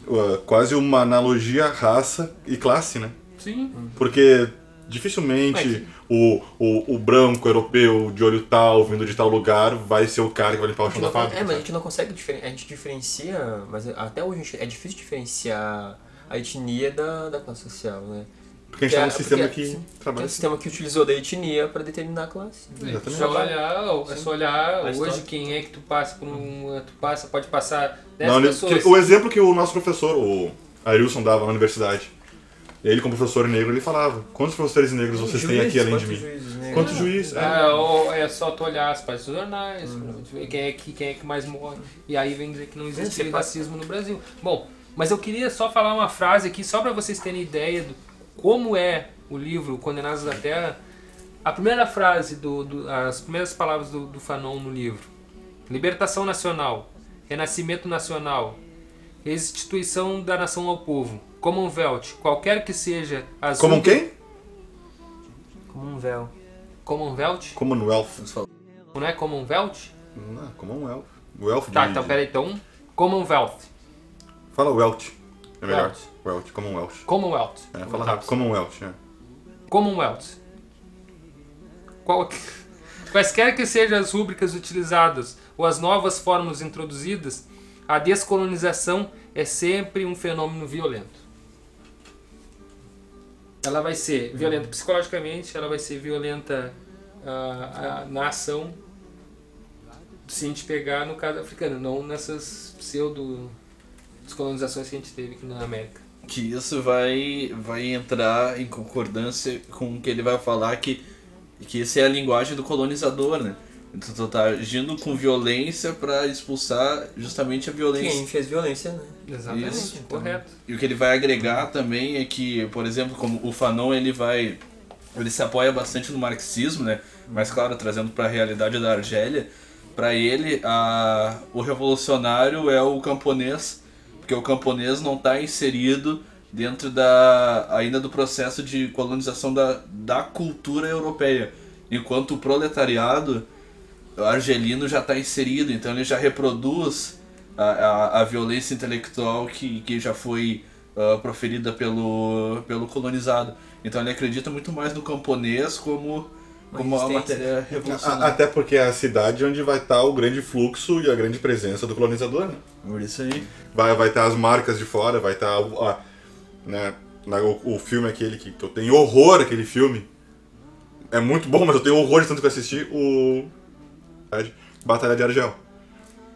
uh, quase uma analogia raça e classe, né? Sim. Porque dificilmente o, o, o branco europeu de olho tal, vindo de tal lugar, vai ser o cara que vai limpar o A chão da não- fábrica. é, mas a gente não consegue diferenciar. A gente diferencia, mas até hoje a gente- é difícil diferenciar a etnia da, da classe social, né? Porque a gente tá é- num sistema porque- que sim, Que é trabalha o assim. sistema que utilizou da etnia para determinar a classe. É Exatamente. só olhar, é só olhar A hoje história. quem é que tu passa por um. Tu passa, pode passar 10 Na uni- pessoas. que- o exemplo que o nosso professor, o Arilson, dava na universidade. Ele, como professor negro, ele falava: Quantos professores negros vocês têm aqui além de mim? Né? Quantos juízes? É. É, ou é só tu olhar as páginas dos jornais, gente ver quem é, que, quem é que mais morre. E aí vem dizer que não existe racismo no Brasil. Bom, mas eu queria só falar uma frase aqui, só para vocês terem ideia do como é o livro Condenados da Terra. A primeira frase, do, do- as primeiras palavras do, do Fanon no livro: Libertação nacional, renascimento nacional, restituição da nação ao povo, Commonwealth, qualquer que seja as. Como um quem? Como um véu. Commonwealth? Commonwealth. Não é Commonwealth? Não, Commonwealth. Wealth de... Tá, então peraí, então. Commonwealth. Fala Wealth. É melhor. Wealth. Wealth, Commonwealth. Commonwealth. É, fala rápido. Commonwealth, é. Commonwealth. Qual- Quaisquer que sejam as rúbricas utilizadas ou as novas formas introduzidas, a descolonização é sempre um fenômeno violento. Ela vai ser violenta psicologicamente, ela vai ser violenta ah, ah, na ação, se a gente pegar no caso africano, não nessas pseudo descolonizações que a gente teve aqui na América. que isso vai, vai entrar em concordância com o que ele vai falar que, que isso é a linguagem do colonizador, né? Então tu tá agindo com violência para expulsar justamente a violência. Quem fez violência, né? Exatamente, Isso, então. correto. E o que ele vai agregar também é que, por exemplo, como o Fanon ele vai ele se apoia bastante no marxismo, né? Mas claro, trazendo para a realidade da Argélia, para ele a, o revolucionário é o camponês, porque o camponês não está inserido dentro da ainda do processo de colonização da, da cultura europeia, enquanto o proletariado argelino já está inserido, então ele já reproduz a, a, a violência intelectual que, que já foi ah, proferida pelo, pelo colonizado. Então ele acredita muito mais no camponês como, como a matéria revolucionária. Até porque é a cidade onde vai estar o grande fluxo e a grande presença do colonizador, né? Por isso aí. Vai, vai estar as marcas de fora, vai estar o- a- né, na- o, o filme aquele que, que eu tenho horror aquele filme. É muito bom, mas eu tenho horror de tanto que eu assisti o Batalha de Argel.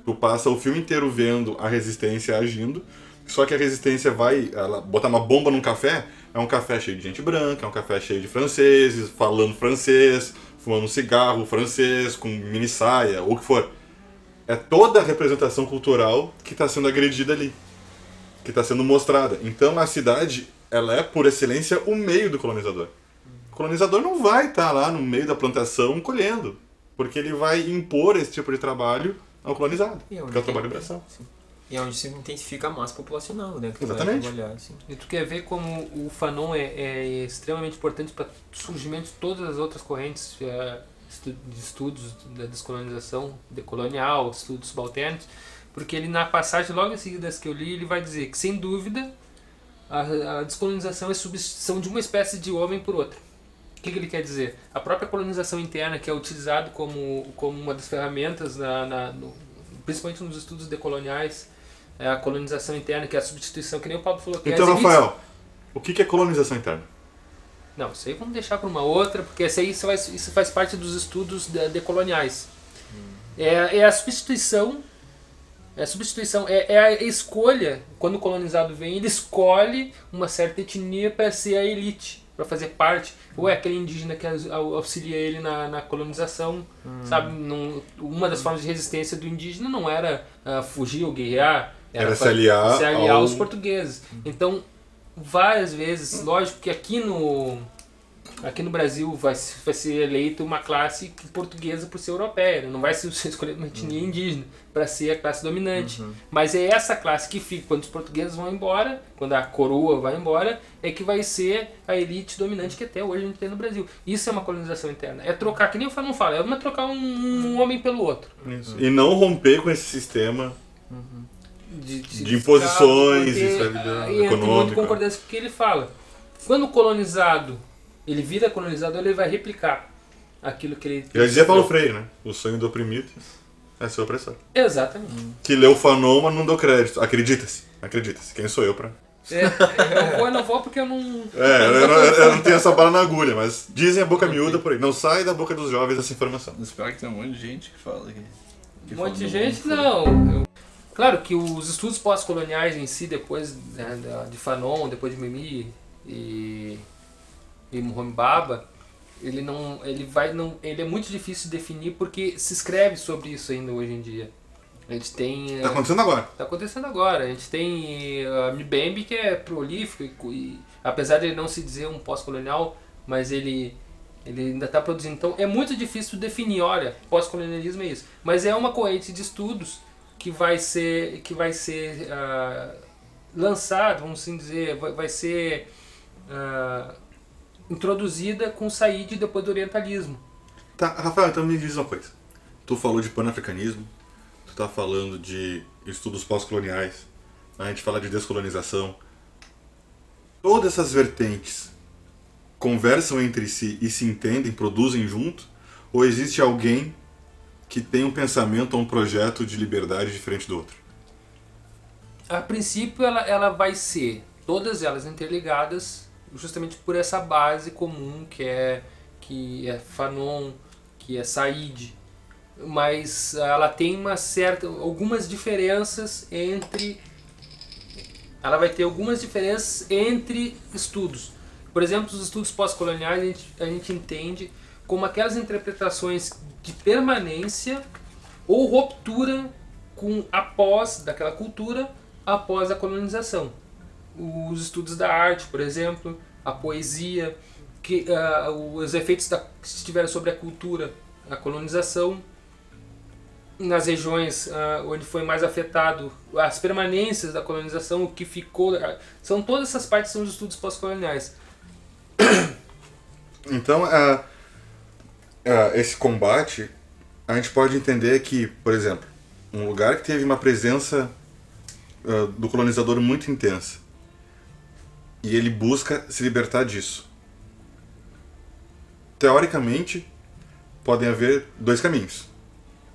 Tu passa o filme inteiro vendo a resistência agindo, só que a resistência vai ela botar uma bomba num café, é um café cheio de gente branca, é um café cheio de franceses, falando francês, fumando um cigarro francês, com mini saia, ou o que for. É toda a representação cultural que está sendo agredida ali, que está sendo mostrada. Então a cidade, ela é por excelência o meio do colonizador. O colonizador não vai estar lá no meio da plantação colhendo, porque ele vai impor esse tipo de trabalho ao colonizado, E é onde que é o trabalho braçal. Sim. E é onde se intensifica a massa populacional, né? Que vai Exatamente. trabalhar, assim. E tu quer ver como o Fanon é, é extremamente importante para o surgimento de todas as outras correntes estu- de estudos da descolonização decolonial, estudos subalternos, porque ele na passagem logo em seguida que eu li, ele vai dizer que sem dúvida a, a descolonização é substituição de uma espécie de homem por outra. O que, que ele quer dizer? A própria colonização interna, que é utilizado como, como uma das ferramentas, na, na- no- principalmente nos estudos decoloniais, é a colonização interna, que é a substituição, que nem o Pablo falou. Que é Então, elites- Rafael, o que é colonização interna? Não, isso aí vamos deixar para uma outra, porque isso aí isso faz, isso faz parte dos estudos de- decoloniais. É, é a substituição, é a substituição, é, é a escolha, quando o colonizado vem, ele escolhe uma certa etnia para ser a elite, para fazer parte, ou é aquele indígena que aux- au- auxilia ele na, na colonização, sabe? Não- uma das formas de resistência do indígena não era ah, fugir ou guerrear, Era se fa- aliar se aliar ao- aos portugueses. Então, várias vezes, lógico que aqui no aqui no Brasil vai, se- vai ser eleita uma classe portuguesa por ser europeia, né? não vai se se escolher uma etnia indígena para ser a classe dominante. Mas é essa classe que fica quando os portugueses vão embora, quando a coroa vai embora, é que vai ser a elite dominante que até hoje a gente tem no Brasil. Isso é uma colonização interna. É trocar, que nem eu não falo, é uma trocar um, um homem pelo outro. Isso. E não romper com esse sistema de, De imposições, porque, escravidão ah, e econômica. concordância com o que ele fala. Quando o colonizado ele vira colonizador, ele vai replicar aquilo que ele. Já dizia Paulo Freire, né? O sonho do oprimido é ser opressor. Exatamente. Que leu Fanon, mas não deu crédito. Acredita-se. Acredita-se. Quem sou eu pra. É, eu não vou, eu não vou porque eu não. É, eu não, eu não tenho essa bala na agulha, mas dizem a boca miúda por aí. Não sai da boca dos jovens essa informação. Espero que tem um monte de gente que fala que. que Um monte de gente, não. Eu- Claro que os estudos pós-coloniais em si, depois né, de Fanon, depois de Mimi e, e Muhammad Baba, ele não, ele vai, não, ele é muito difícil de definir porque se escreve sobre isso ainda hoje em dia. A gente tem Tá eh, acontecendo agora. Tá acontecendo agora. A gente tem eh, a Mbembe que é prolífico e, e apesar de ele não se dizer um pós-colonial, mas ele ele ainda está produzindo. Então é muito difícil definir, olha, pós-colonialismo é isso. Mas é uma corrente de estudos que vai ser que vai ser ah, lançada, vamos assim dizer, vai, vai ser ah, introduzida com o Said depois do orientalismo. Tá, Rafael, então me diz uma coisa. Tu falou de panafricanismo, tu tá falando de estudos pós-coloniais, a gente fala de descolonização. Todas essas vertentes conversam entre si e se entendem, produzem junto? Ou existe alguém que tem um pensamento ou um projeto de liberdade diferente do outro? A princípio ela, ela vai ser todas elas interligadas justamente por essa base comum que é que é Fanon, que é Said, mas ela tem uma certa algumas diferenças entre ela vai ter algumas diferenças entre estudos. Por exemplo, os estudos pós-coloniais a gente, a gente entende como aquelas interpretações de permanência ou ruptura com após daquela cultura após a colonização. Os estudos da arte, por exemplo, a poesia, que, ah, os efeitos da, que tiveram sobre a cultura, a colonização, nas regiões ah, onde foi mais afetado, as permanências da colonização, o que ficou, são todas essas partes são os estudos pós-coloniais. Então, ah, ah, esse combate, a gente pode entender que, por exemplo, um lugar que teve uma presença do colonizador muito intensa e ele busca se libertar disso. Teoricamente, podem haver dois caminhos.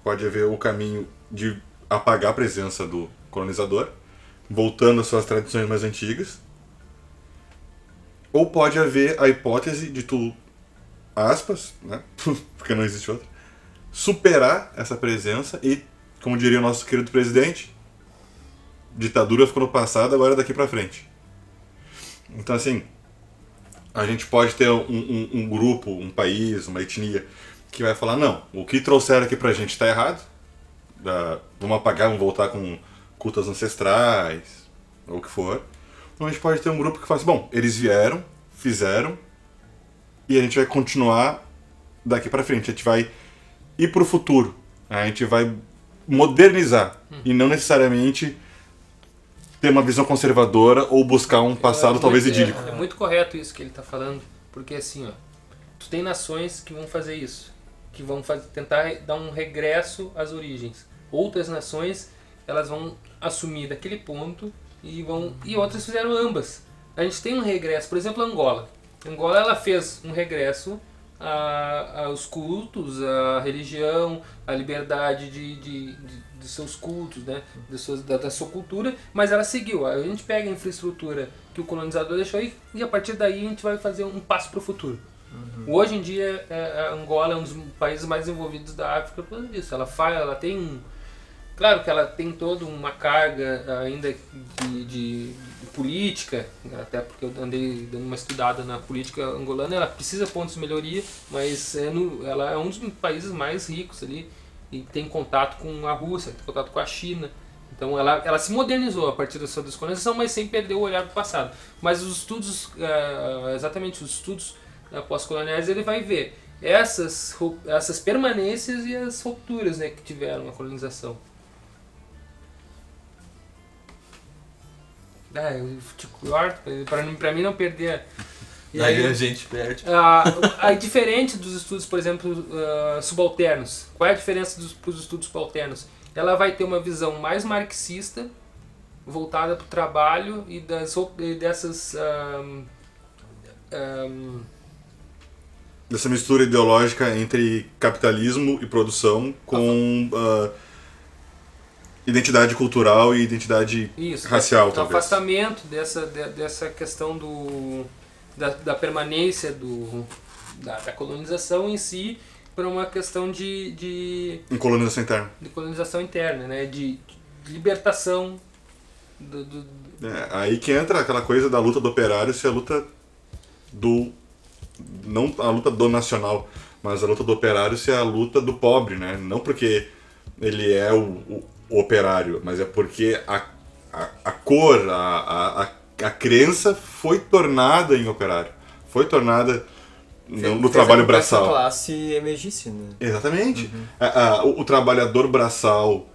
Pode haver o caminho de apagar a presença do colonizador, voltando às suas tradições mais antigas, ou pode haver a hipótese de tu, aspas, né? porque não existe outra, superar essa presença e, como diria o nosso querido presidente, ditadura ficou no passado, agora é daqui pra frente. Então, assim, a gente pode ter um, um, um grupo, um país, uma etnia que vai falar: não, o que trouxeram aqui pra gente tá errado, da- vamos apagar, vamos voltar com cultos ancestrais, ou o que for. Então a gente pode ter um grupo que fala assim: bom, eles vieram, fizeram, e a gente vai continuar daqui pra frente. A gente vai ir pro futuro. A gente vai modernizar e não necessariamente ter uma visão conservadora ou buscar um passado É talvez muito- idílico. É, é muito correto isso que ele está falando, porque assim, ó, tu tem nações que vão fazer isso, que vão fazer, tentar dar um regresso às origens. Outras nações, elas vão assumir daquele ponto e vão e outras fizeram ambas. A gente tem um regresso, por exemplo, Angola. Angola ela fez um regresso a, a, os cultos, a religião, a liberdade de, de, de, de seus cultos, né? de suas, da, da sua cultura, mas ela seguiu. A gente pega a infraestrutura que o colonizador deixou aí e a partir daí a gente vai fazer um passo para o futuro. Uhum. Hoje em dia, é, a Angola é um dos países mais desenvolvidos da África por causa disso. Ela, faz, ela tem um. Claro que ela tem toda uma carga ainda de, de política, até porque eu andei dando uma estudada na política angolana, ela precisa de pontos de melhoria, mas é no, ela é um dos países mais ricos ali e tem contato com a Rússia, tem contato com a China. Então ela, ela se modernizou a partir da sua descolonização, mas sem perder o olhar do passado. Mas os estudos, uh, exatamente os estudos uh, pós-coloniais, ele vai ver essas, essas permanências e as rupturas né, que tiveram na colonização. É, pra, pra mim não perder. E aí, aí a gente perde. Aí, diferente dos estudos, por exemplo, uh, subalternos. Qual é a diferença dos, dos estudos subalternos? Ela vai ter uma visão mais marxista, voltada para o trabalho e, das, e dessas. Um, um, Dessa mistura ideológica entre capitalismo e produção com. Uh, identidade cultural e identidade Isso, racial, o talvez. afastamento dessa, de, dessa questão do, da, da permanência do, da, da, colonização em si para uma questão de, de... colonização interna. De colonização interna, né? De, de libertação do, do... É, aí que entra aquela coisa da luta do operário ser a luta do... não a luta do nacional, mas a luta do operário ser a luta do pobre, né? Não porque ele é o, o operário, mas é porque a, a, a cor, a, a, a crença foi tornada em operário. Foi tornada no, no trabalho braçal. a classe emergisse, né? Exatamente. Uhum. A, a, o, o, trabalhador braçal,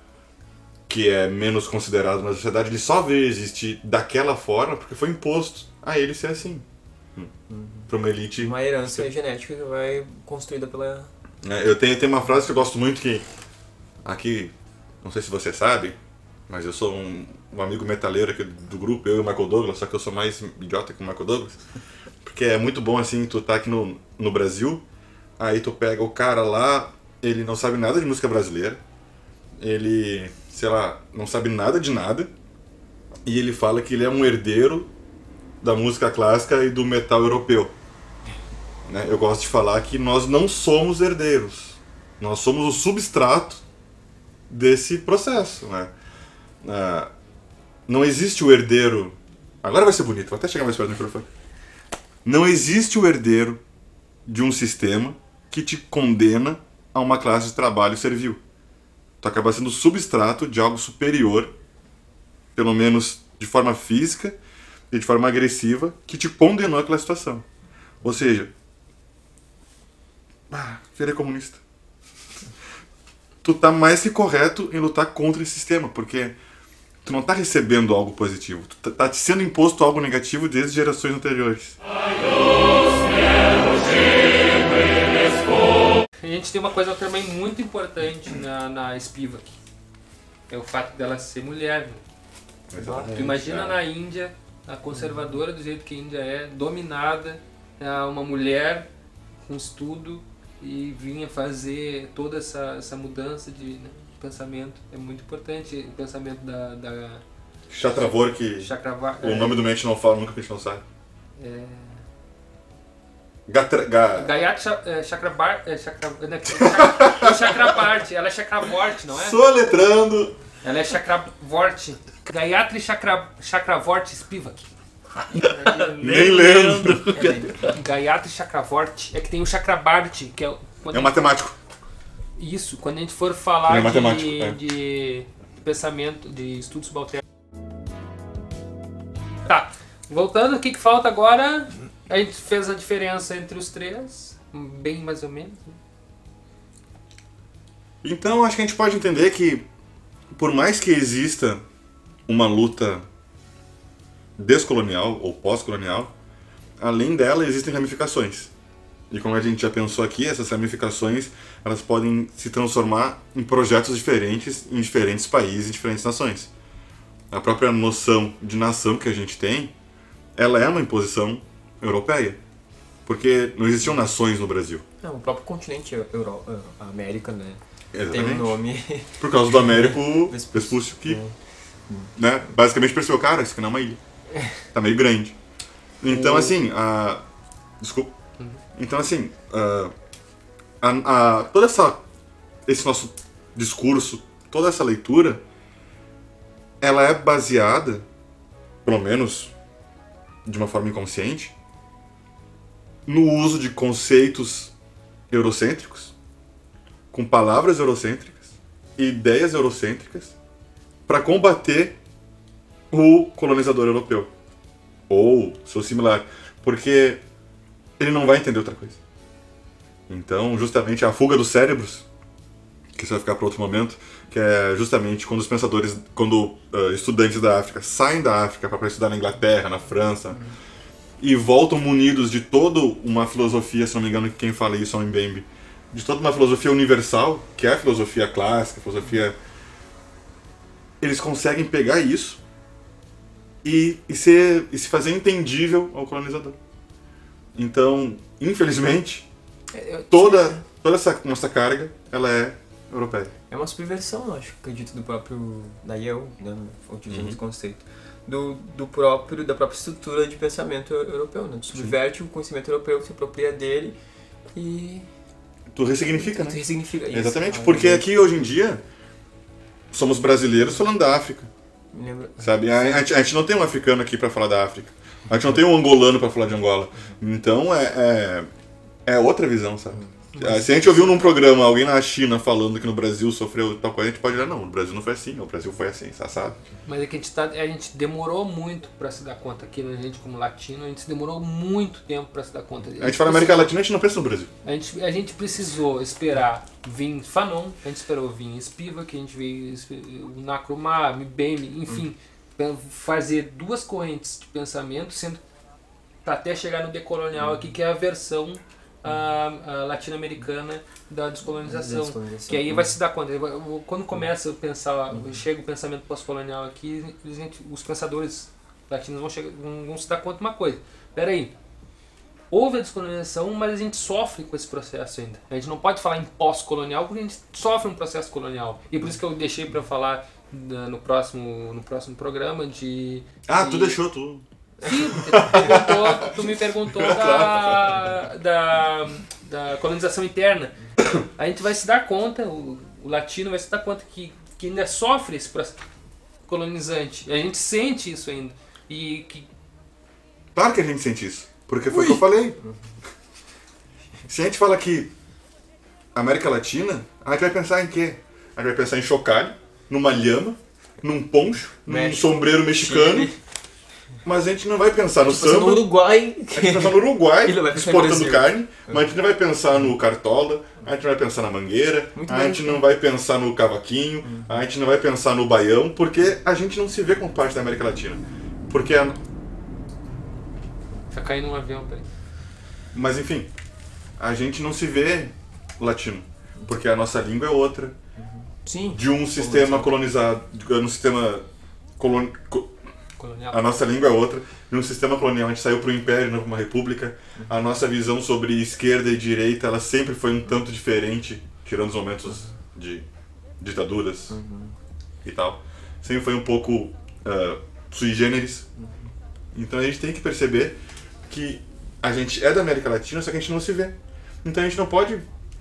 que é menos considerado na sociedade, ele só vê existir daquela forma porque foi imposto a ele ser assim. Uhum. Para uma elite. Uma herança ser... genética que vai construída pela. É, eu tenho, tenho uma frase que eu gosto muito que. Aqui não sei se você sabe, mas eu sou um, um amigo metaleiro aqui do grupo, eu e o Michael Douglas, só que eu sou mais idiota que o Michael Douglas. Porque é muito bom assim, tu tá aqui no, no Brasil, aí tu pega o cara lá, ele não sabe nada de música brasileira, ele, sei lá, não sabe nada de nada, e ele fala que ele é um herdeiro da música clássica e do metal europeu. Né? Eu gosto de falar que nós não somos herdeiros, nós somos o substrato desse processo. Né? Ah, não existe o herdeiro. Agora vai ser bonito, vou até chegar mais perto do microfone. Não existe o herdeiro de um sistema que te condena a uma classe de trabalho servil. Tu acaba sendo substrato de algo superior, pelo menos de forma física e de forma agressiva, que te condenou àquela situação. Ou seja, ah, comunista tu tá mais que correto em lutar contra esse sistema, porque tu não tá recebendo algo positivo, tu tá, tá te sendo imposto algo negativo desde gerações anteriores. A gente tem uma coisa também muito importante na, na Spivak, é o fato dela ser mulher. Tu imagina na Índia, a conservadora do jeito que a Índia é, dominada, é uma mulher com estudo, e vinha fazer toda essa, essa mudança de né, pensamento. É muito importante o pensamento da. da Chakravar, o é, nome do mente não fala nunca que a gente não sabe. É. Gatra, ga... Gayatri é, Chakrabar. É, chakra, né, é Chakrabart, ela é Chakravort, não é? Soletrando! Ela é Chakravort. Gayatri Chakra, Chakravort Spivak. Nem lembro. É, Gayatri Chakravorty. É que tem o Chakrabarti, que é. É um matemático. Isso, quando a gente for falar é de, é. de pensamento, de estudos subalternos. Tá, voltando, o que, que falta agora? A gente fez a diferença entre os três, bem mais ou menos. Né? Então, acho que a gente pode entender que, por mais que exista uma luta descolonial ou pós-colonial, além dela existem ramificações. E como a gente já pensou aqui, essas ramificações elas podem se transformar em projetos diferentes em diferentes países, em diferentes nações. A própria noção de nação que a gente tem, ela é uma imposição europeia. Porque não existiam nações no Brasil. É, o próprio continente Euro, a América, né? Tem Exatamente. um nome. Por causa do Américo. Vespúcio, que É. né, basicamente percebeu, cara, isso aqui não é uma ilha. Tá meio grande. Então, O- assim, a. Desculpa. Então, assim, a, a- a- toda essa. Esse nosso discurso, toda essa leitura, ela é baseada, pelo menos de uma forma inconsciente, no uso de conceitos eurocêntricos, com palavras eurocêntricas, e ideias eurocêntricas, para combater o colonizador europeu ou seu similar, porque ele não vai entender outra coisa. Então, justamente a fuga dos cérebros, que isso vai ficar para outro momento, que é justamente quando os pensadores, quando ah, estudantes da África saem da África para estudar na Inglaterra, na França, e voltam munidos de toda uma filosofia, se não me engano, quem fala isso é o Mbembe, de toda uma filosofia universal, que é a filosofia clássica, a filosofia eles conseguem pegar isso e, e, ser, e se fazer entendível ao colonizador. Então, infelizmente, É, eu- toda, toda essa nossa carga, ela é europeia. É uma subversão, eu acho, acredito, do próprio. Daí eu, né, utilizando esse conceito. Do, do próprio, da própria estrutura de pensamento eu- europeu, né? Tu subverte o conhecimento europeu, se apropria dele e. Tu ressignifica, tu né? ressignifica isso. Exatamente, Ah, porque eu- aqui hoje em dia somos brasileiros falando da África, sabe? A, a gente, a gente não tem um africano aqui pra falar da África. A gente não tem um angolano pra falar de Angola. Então é, é, é outra visão, sabe? Se a gente ouviu num programa alguém na China falando que no Brasil sofreu tal coisa, a gente pode dizer, não, no Brasil não foi assim, o Brasil foi assim, sabe? Mas é que a gente, tá, a gente demorou muito pra se dar conta aqui, né? a gente como latino, a gente demorou muito tempo pra se dar conta. A gente fala América Latina, a gente não pensa no Brasil. A gente, a gente precisou esperar vir Fanon, a gente esperou vir Spivak, a gente veio o Nkrumah, Mbembe, enfim, pe- fazer duas correntes de pensamento, sendo para até chegar no decolonial aqui, que é a versão ah, latino-americana da descolonização. Descolonização. Que aí vai se dar conta. Quando começa a pensar, chega o pensamento pós-colonial aqui, os pensadores latinos vão, chegar, vão, se dar conta de uma coisa. Peraí, houve a descolonização, mas a gente sofre com esse processo ainda. A gente não pode falar em pós-colonial porque a gente sofre um processo colonial. E por isso que eu deixei para falar no próximo, no próximo programa de. Ah, de- tu deixou, tu. Sim, tu, tu me perguntou da, da, da colonização interna. A gente vai se dar conta, o, o latino vai se dar conta que, que ainda sofre esse processo colonizante. A gente sente isso ainda. E que Claro que a gente sente isso. Porque foi o que eu falei. Se a gente fala que América Latina, a gente vai pensar em quê? A gente vai pensar em chocalho, numa lhama, num poncho, num México, sombreiro mexicano. Chile. Mas a gente não vai pensar no Tipo assim, no samba. Uruguai. A gente vai pensar no Uruguai, no exportando carne, mas a gente não vai pensar no cartola, a gente não vai pensar na mangueira, Muito a bem. gente não vai pensar no cavaquinho, a gente não vai pensar no baião, porque a gente não se vê como parte da América Latina. Porque a, tá caindo um avião, peraí. Mas enfim, a gente não se vê latino, porque a nossa língua é outra, Sim. de um sistema colonizado, um sistema colon, co- Colonial. a nossa língua é outra, de um sistema colonial a gente saiu para o império, não para uma república. A nossa visão sobre esquerda e direita, ela sempre foi um tanto diferente, tirando os momentos de ditaduras e tal. Sempre foi um pouco ah, sui generis. Então a gente tem que perceber que a gente é da América Latina, só que a gente não se vê. Então a gente não pode,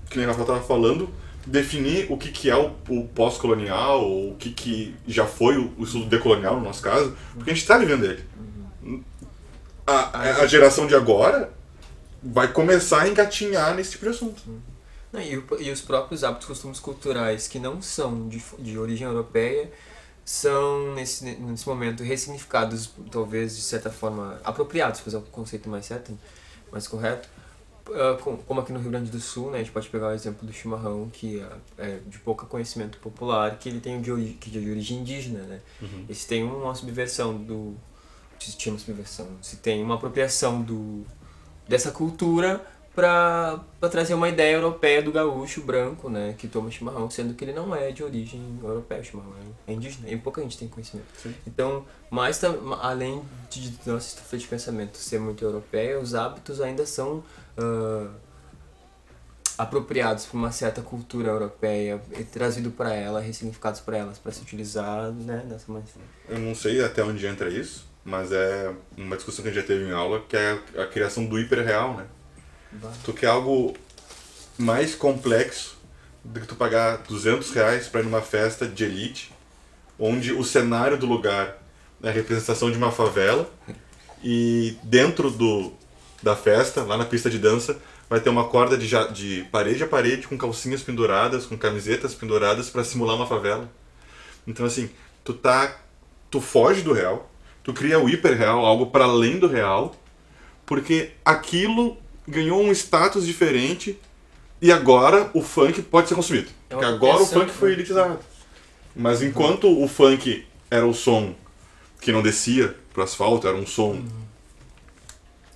que nem a Rafa estava falando, definir o que, que é o, o pós-colonial, ou o que, que já foi o, o estudo decolonial, no nosso caso, porque a gente está vivendo ele. A, a- a geração de agora vai começar a engatinhar nesse tipo de assunto. Não, e, e os próprios hábitos, costumes culturais que não são de, de origem europeia são, nesse, nesse momento, ressignificados, talvez, de certa forma, apropriados, para usar o conceito mais certo, mais correto. Ah, com- como aqui no Rio Grande do Sul, né, a gente pode pegar o exemplo do chimarrão, que é, é de pouco conhecimento popular, que ele tem de, ori- que é de origem indígena, né? Esse tem uma subversão do... Se tinha uma subversão, se tem uma apropriação do, dessa cultura para trazer uma ideia europeia do gaúcho branco, né, que toma chimarrão, sendo que ele não é de origem europeia, o chimarrão é indígena, e pouca gente tem conhecimento. Então, mais além de de nossa estrutura de pensamento ser muito europeia, os hábitos ainda são ah, apropriados para uma certa cultura europeia e trazido para ela, ressignificados para elas, para se utilizar né, dessa maneira. Eu não sei até onde entra isso, mas é uma discussão que a gente já teve em aula, que é a criação do hiperreal, né? Tu quer algo mais complexo do que tu pagar 200 reais para ir numa festa de elite, onde o cenário do lugar é a representação de uma favela e dentro do, da festa, lá na pista de dança, vai ter uma corda de, de parede a parede com calcinhas penduradas, com camisetas penduradas para simular uma favela. Então assim, tu tá tu foge do real, tu cria o hiperreal, algo para além do real, porque aquilo ganhou um status diferente e agora o funk pode ser consumido. É Porque agora o funk foi elitizado. Mas enquanto o funk era o som que não descia pro asfalto, era um som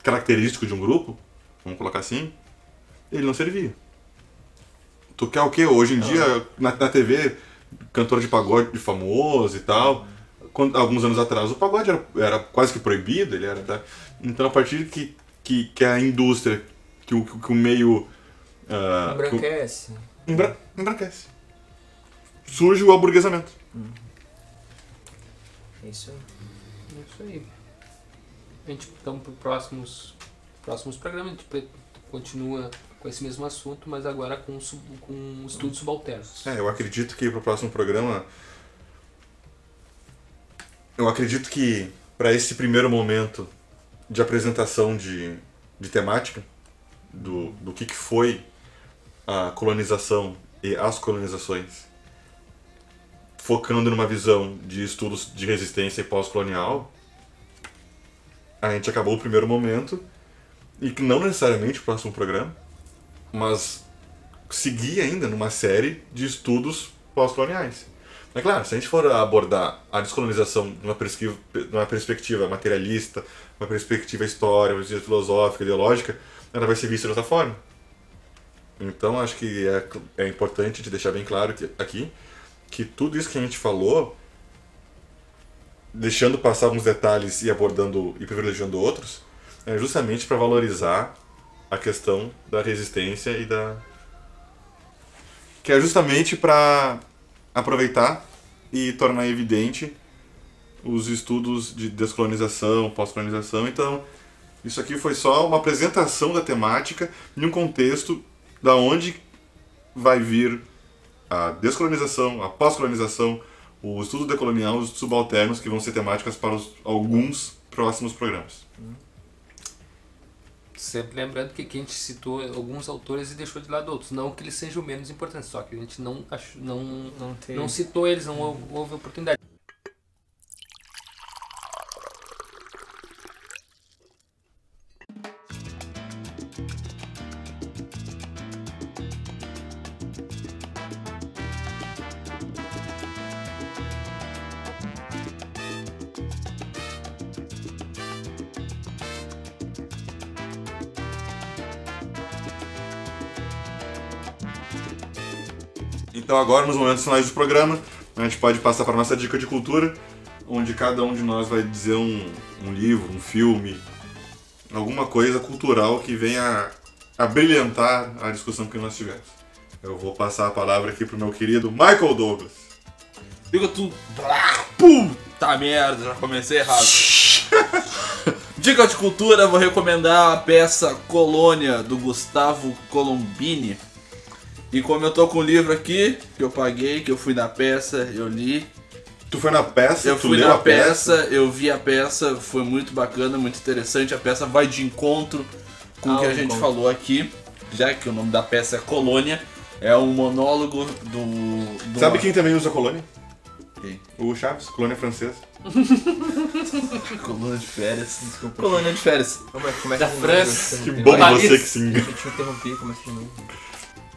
característico de um grupo, vamos colocar assim, ele não servia. Tu quer o quê? Hoje em dia, na, na TV, cantor de pagode famoso e tal. Quando- alguns anos atrás, o pagode era, era quase que proibido, ele era. tá? Então, a partir que, que, que a indústria, que o, que o meio. ah, que o- Embranquece. embra, embranquece. Surge o aburguesamento. É isso aí. É isso aí. A gente então para próximos próximos programas a gente pre- continua com esse mesmo assunto, mas agora com, sub- com estudos subalternos. É, eu acredito que pro próximo programa. Eu acredito que para esse primeiro momento de apresentação de, de temática, do, do que, que foi a colonização e as colonizações, focando numa visão de estudos de resistência e pós-colonial, a gente acabou o primeiro momento, e que não necessariamente o próximo programa, mas seguir ainda numa série de estudos pós-coloniais. É claro, se a gente for abordar a descolonização numa, numa perspectiva materialista, uma perspectiva histórica, uma perspectiva filosófica, ideológica, ela vai ser vista dessa forma. Então acho que é, é importante te deixar bem claro que, aqui que tudo isso que a gente falou, deixando passar alguns detalhes e abordando e privilegiando outros, é justamente para valorizar a questão da resistência e da. que é justamente para aproveitar e tornar evidente os estudos de descolonização, pós-colonização. Então, isso aqui foi só uma apresentação da temática em um contexto da onde vai vir a descolonização, a pós-colonização, o estudo decolonial, os estudos subalternos, que vão ser temáticas para os- alguns próximos programas. Sempre lembrando que aqui a gente citou alguns autores e deixou de lado outros. Não que eles sejam menos importantes, só que a gente não, não, Não tem. não citou eles, não houve, houve oportunidade. Então agora, nos momentos finais do programa, a gente pode passar para a nossa dica de cultura, onde cada um de nós vai dizer um, um livro, um filme, alguma coisa cultural que venha a brilhantar a discussão que nós tivemos. Eu vou passar a palavra aqui pro meu querido Michael Douglas. Fica tu. Puta merda, já comecei errado. Dica de cultura, vou recomendar a peça Colônia do Gustavo Colombini. E como eu tô com o livro aqui, que eu paguei, que eu fui na peça, eu li. Tu foi na peça, Eu tu fui leu na a peça, eu vi a peça, foi muito bacana, muito interessante. A peça vai de encontro com o que a gente encontro. falou aqui, já que o nome da peça é Colônia. É um monólogo do. do Sabe quem também usa colônia? Quem? O Chaves, colônia francesa. Colônia de férias. Colônia de férias. Como é, como é Da que França. Que bom Paris. você que se engana. Deixa eu interromper, como é que chama?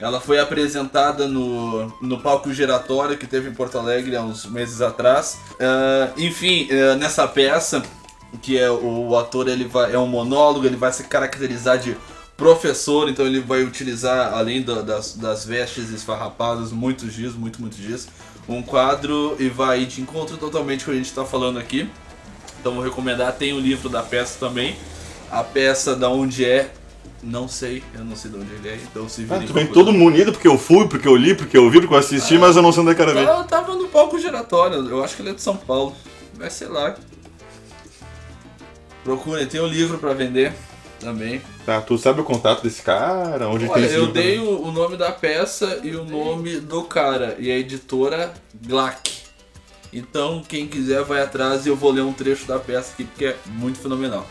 Ela foi apresentada no, no palco giratório que teve em Porto Alegre há uns meses atrás. Ah, enfim, ah, nessa peça, que é o, o ator ele vai, é um monólogo, ele vai se caracterizar de professor, então ele vai utilizar, além da- das, das vestes esfarrapadas, muitos dias, muito, muitos dias, um quadro e vai de encontro totalmente com o que a gente está falando aqui. Então vou recomendar, tem o livro da peça também. A peça da onde é Não sei, eu não sei de onde ele é, então se Ah, tu vem procurar. todo munido porque eu fui, porque eu li, porque eu vi, porque eu assisti, mas eu não sei onde é que era ver. Eu tava no palco giratório, eu acho que ele é de São Paulo. Vai ser lá. Procurem, tem um livro pra vender também. Tá, tu sabe o contato desse cara? Onde tem Olha, esse eu dei o, o nome da peça e o nome do cara, e a editora Glack. Então, quem quiser vai atrás e eu vou ler um trecho da peça aqui porque é muito fenomenal.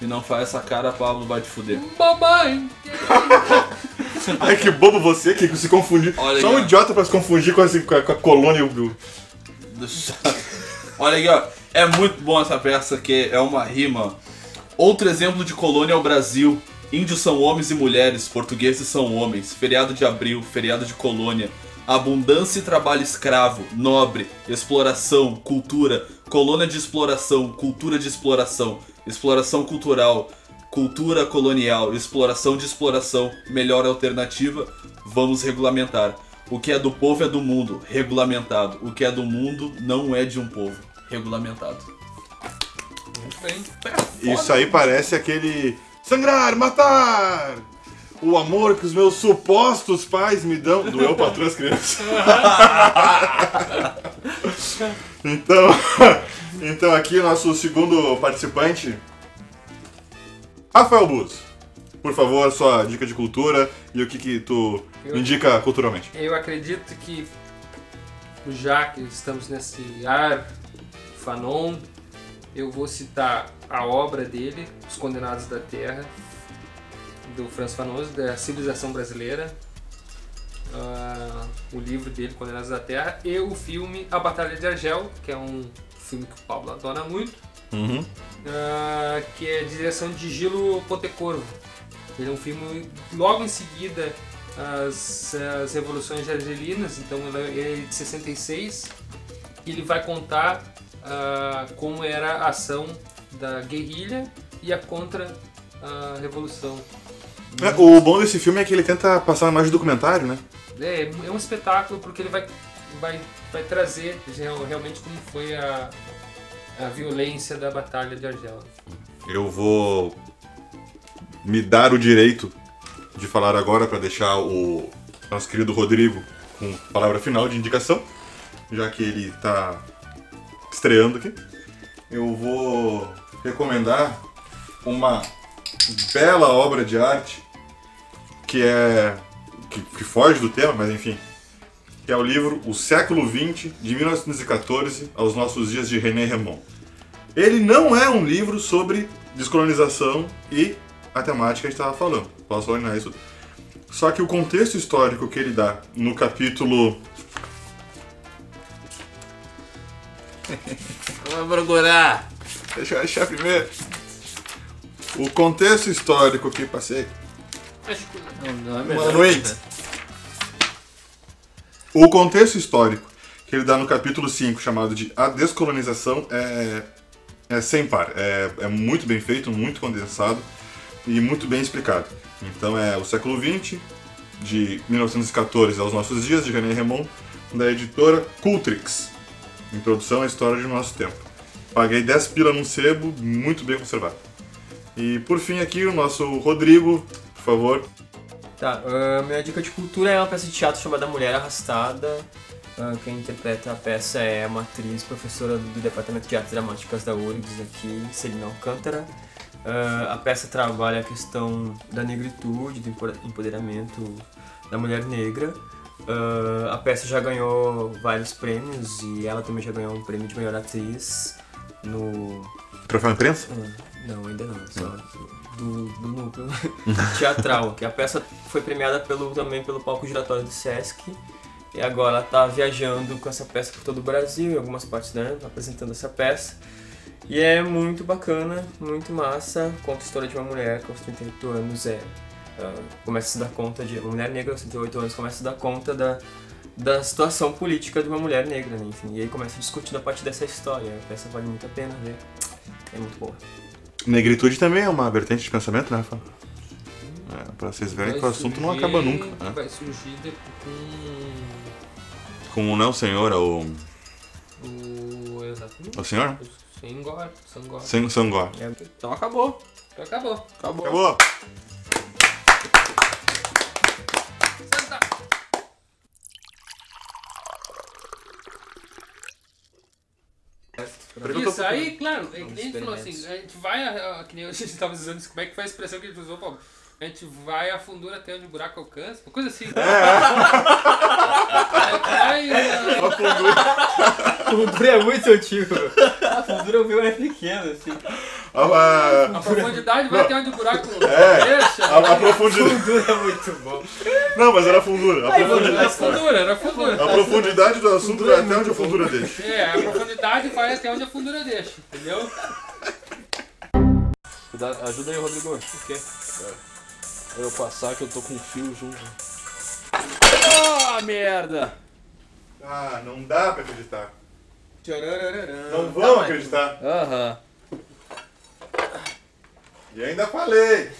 E não faz essa cara, Pablo vai te fuder. Mamãe! Ai, que bobo você que se confundiu. Olha Só um ó. idiota pra se confundir com, esse, com, a, com a colônia. do- chá. Olha aqui, ó. É muito bom essa peça, que é uma rima. Outro exemplo de colônia é o Brasil. Índios são homens e mulheres, portugueses são homens. Feriado de abril, feriado de colônia. Abundância e trabalho escravo, nobre, exploração, cultura, colônia de exploração, cultura de exploração, exploração cultural, cultura colonial, exploração de exploração, melhor alternativa, vamos regulamentar. O que é do povo é do mundo, regulamentado. O que é do mundo não é de um povo, regulamentado. Muito bem. Isso aí parece aquele. Sangrar, matar! O amor que os meus supostos pais me dão. Doeu patrão as crianças. então, então, aqui nosso segundo participante. Rafael Bus. Por favor, sua dica de cultura e o que, que tu Eu- indica culturalmente. Eu acredito que, já que estamos nesse ar Fanon, eu vou citar a obra dele, Os Condenados da Terra, do Franz Fanon, da Civilização Brasileira, ah, o livro dele, Condenados da Terra, e o filme A Batalha de Argel, que é um filme que o Pablo adora muito, Uhum. ah, que é direção de Gilo Pontecorvo. Ele é um filme logo em seguida as, as revoluções argelinas, então ele é de 66 e ele vai contar ah, como era a ação da guerrilha e a contra a revolução. É, o bom desse filme é que ele tenta passar de documentário, né? É, é um espetáculo porque ele vai, vai, vai trazer real- realmente como foi a, a violência da Batalha de Argel. Eu vou me dar o direito de falar agora para deixar o nosso querido Rodrigo com palavra final de indicação, já que ele está estreando aqui. Eu vou recomendar uma bela obra de arte que é que, que foge do tema, mas enfim, que é o livro O Século XX de 1914 aos nossos dias de René Remond. Ele não é um livro sobre descolonização e a temática que a gente estava falando. Posso olhar isso. Só que o contexto histórico que ele dá no capítulo. Vamos procurar! Deixa eu achar primeiro. O contexto histórico que passei. Não, não é Uma noite. O contexto histórico que ele dá no capítulo 5, chamado de A Descolonização, é, é sem par. É, é muito bem feito, muito condensado e muito bem explicado. Então é o século XX, de 1914 aos nossos dias, de René Remond, da editora Cultrix. Introdução à história de nosso tempo. Paguei 10 pila num sebo, muito bem conservado. E por fim aqui o nosso Rodrigo, por favor. Tá, ah, minha dica de cultura é uma peça de teatro chamada Mulher Arrastada. Ah, quem interpreta a peça é uma atriz, professora do Departamento de Artes Dramáticas da URGS aqui, Celina Alcântara. Ah, a peça trabalha a questão da negritude, do empo- empoderamento da mulher negra. Ah, a peça já ganhou vários prêmios e ela também já ganhou um prêmio de melhor atriz no Troféu imprensa? ah, Não, ainda não. Só do, do núcleo teatral. Que a peça foi premiada pelo, também pelo palco giratório do Sesc. E agora ela tá viajando com essa peça por todo o Brasil, em algumas partes né, apresentando essa peça. E é muito bacana, muito massa. Conta a história de uma mulher que aos 38 anos é, ah, começa a se dar conta de. Uma mulher negra aos 38 anos começa a se dar conta da, da situação política de uma mulher negra, né? Enfim, e aí começa a discutir a partir dessa história. A peça vale muito a pena ver. É muito boa. Negritude também é uma vertente de pensamento, né, Rafa? É, pra vocês verem que o Vai assunto não surgir- acaba nunca. Né? Vai surgir de- com Com o não senhor, é o. o. Exatamente. O senhor? Sangor. Sangor. Sangor. Então acabou. Então acabou. Acabou. Acabou! Pergunta Isso, pro- aí, claro, é que nem a gente falou assim, a gente vai, a- a- que nem a gente estava usando isso, como é que foi a expressão que a gente usou, Paulo? A gente vai a fundura até onde o buraco alcança, uma coisa assim. É. vai, ah, A fundura- Fundura é muito antigo. A fundura eu vi é pequeno, assim. A, a- a profundidade vai até onde o buraco É. deixa. a- a profundidade. Fundura é muito bom. Não, mas era a fundura. A profundidade, Era fundura, era fundura. a profundidade do assunto vai até onde a fundura deixa. É, a profundidade vai até onde a fundura deixa, entendeu? Cuidado, ajuda aí, Rodrigo. O quê? Pra eu passar que eu tô com um fio junto. Ah, merda! Ah, não dá pra acreditar. Não Não vão acreditar. Aham. E ainda falei.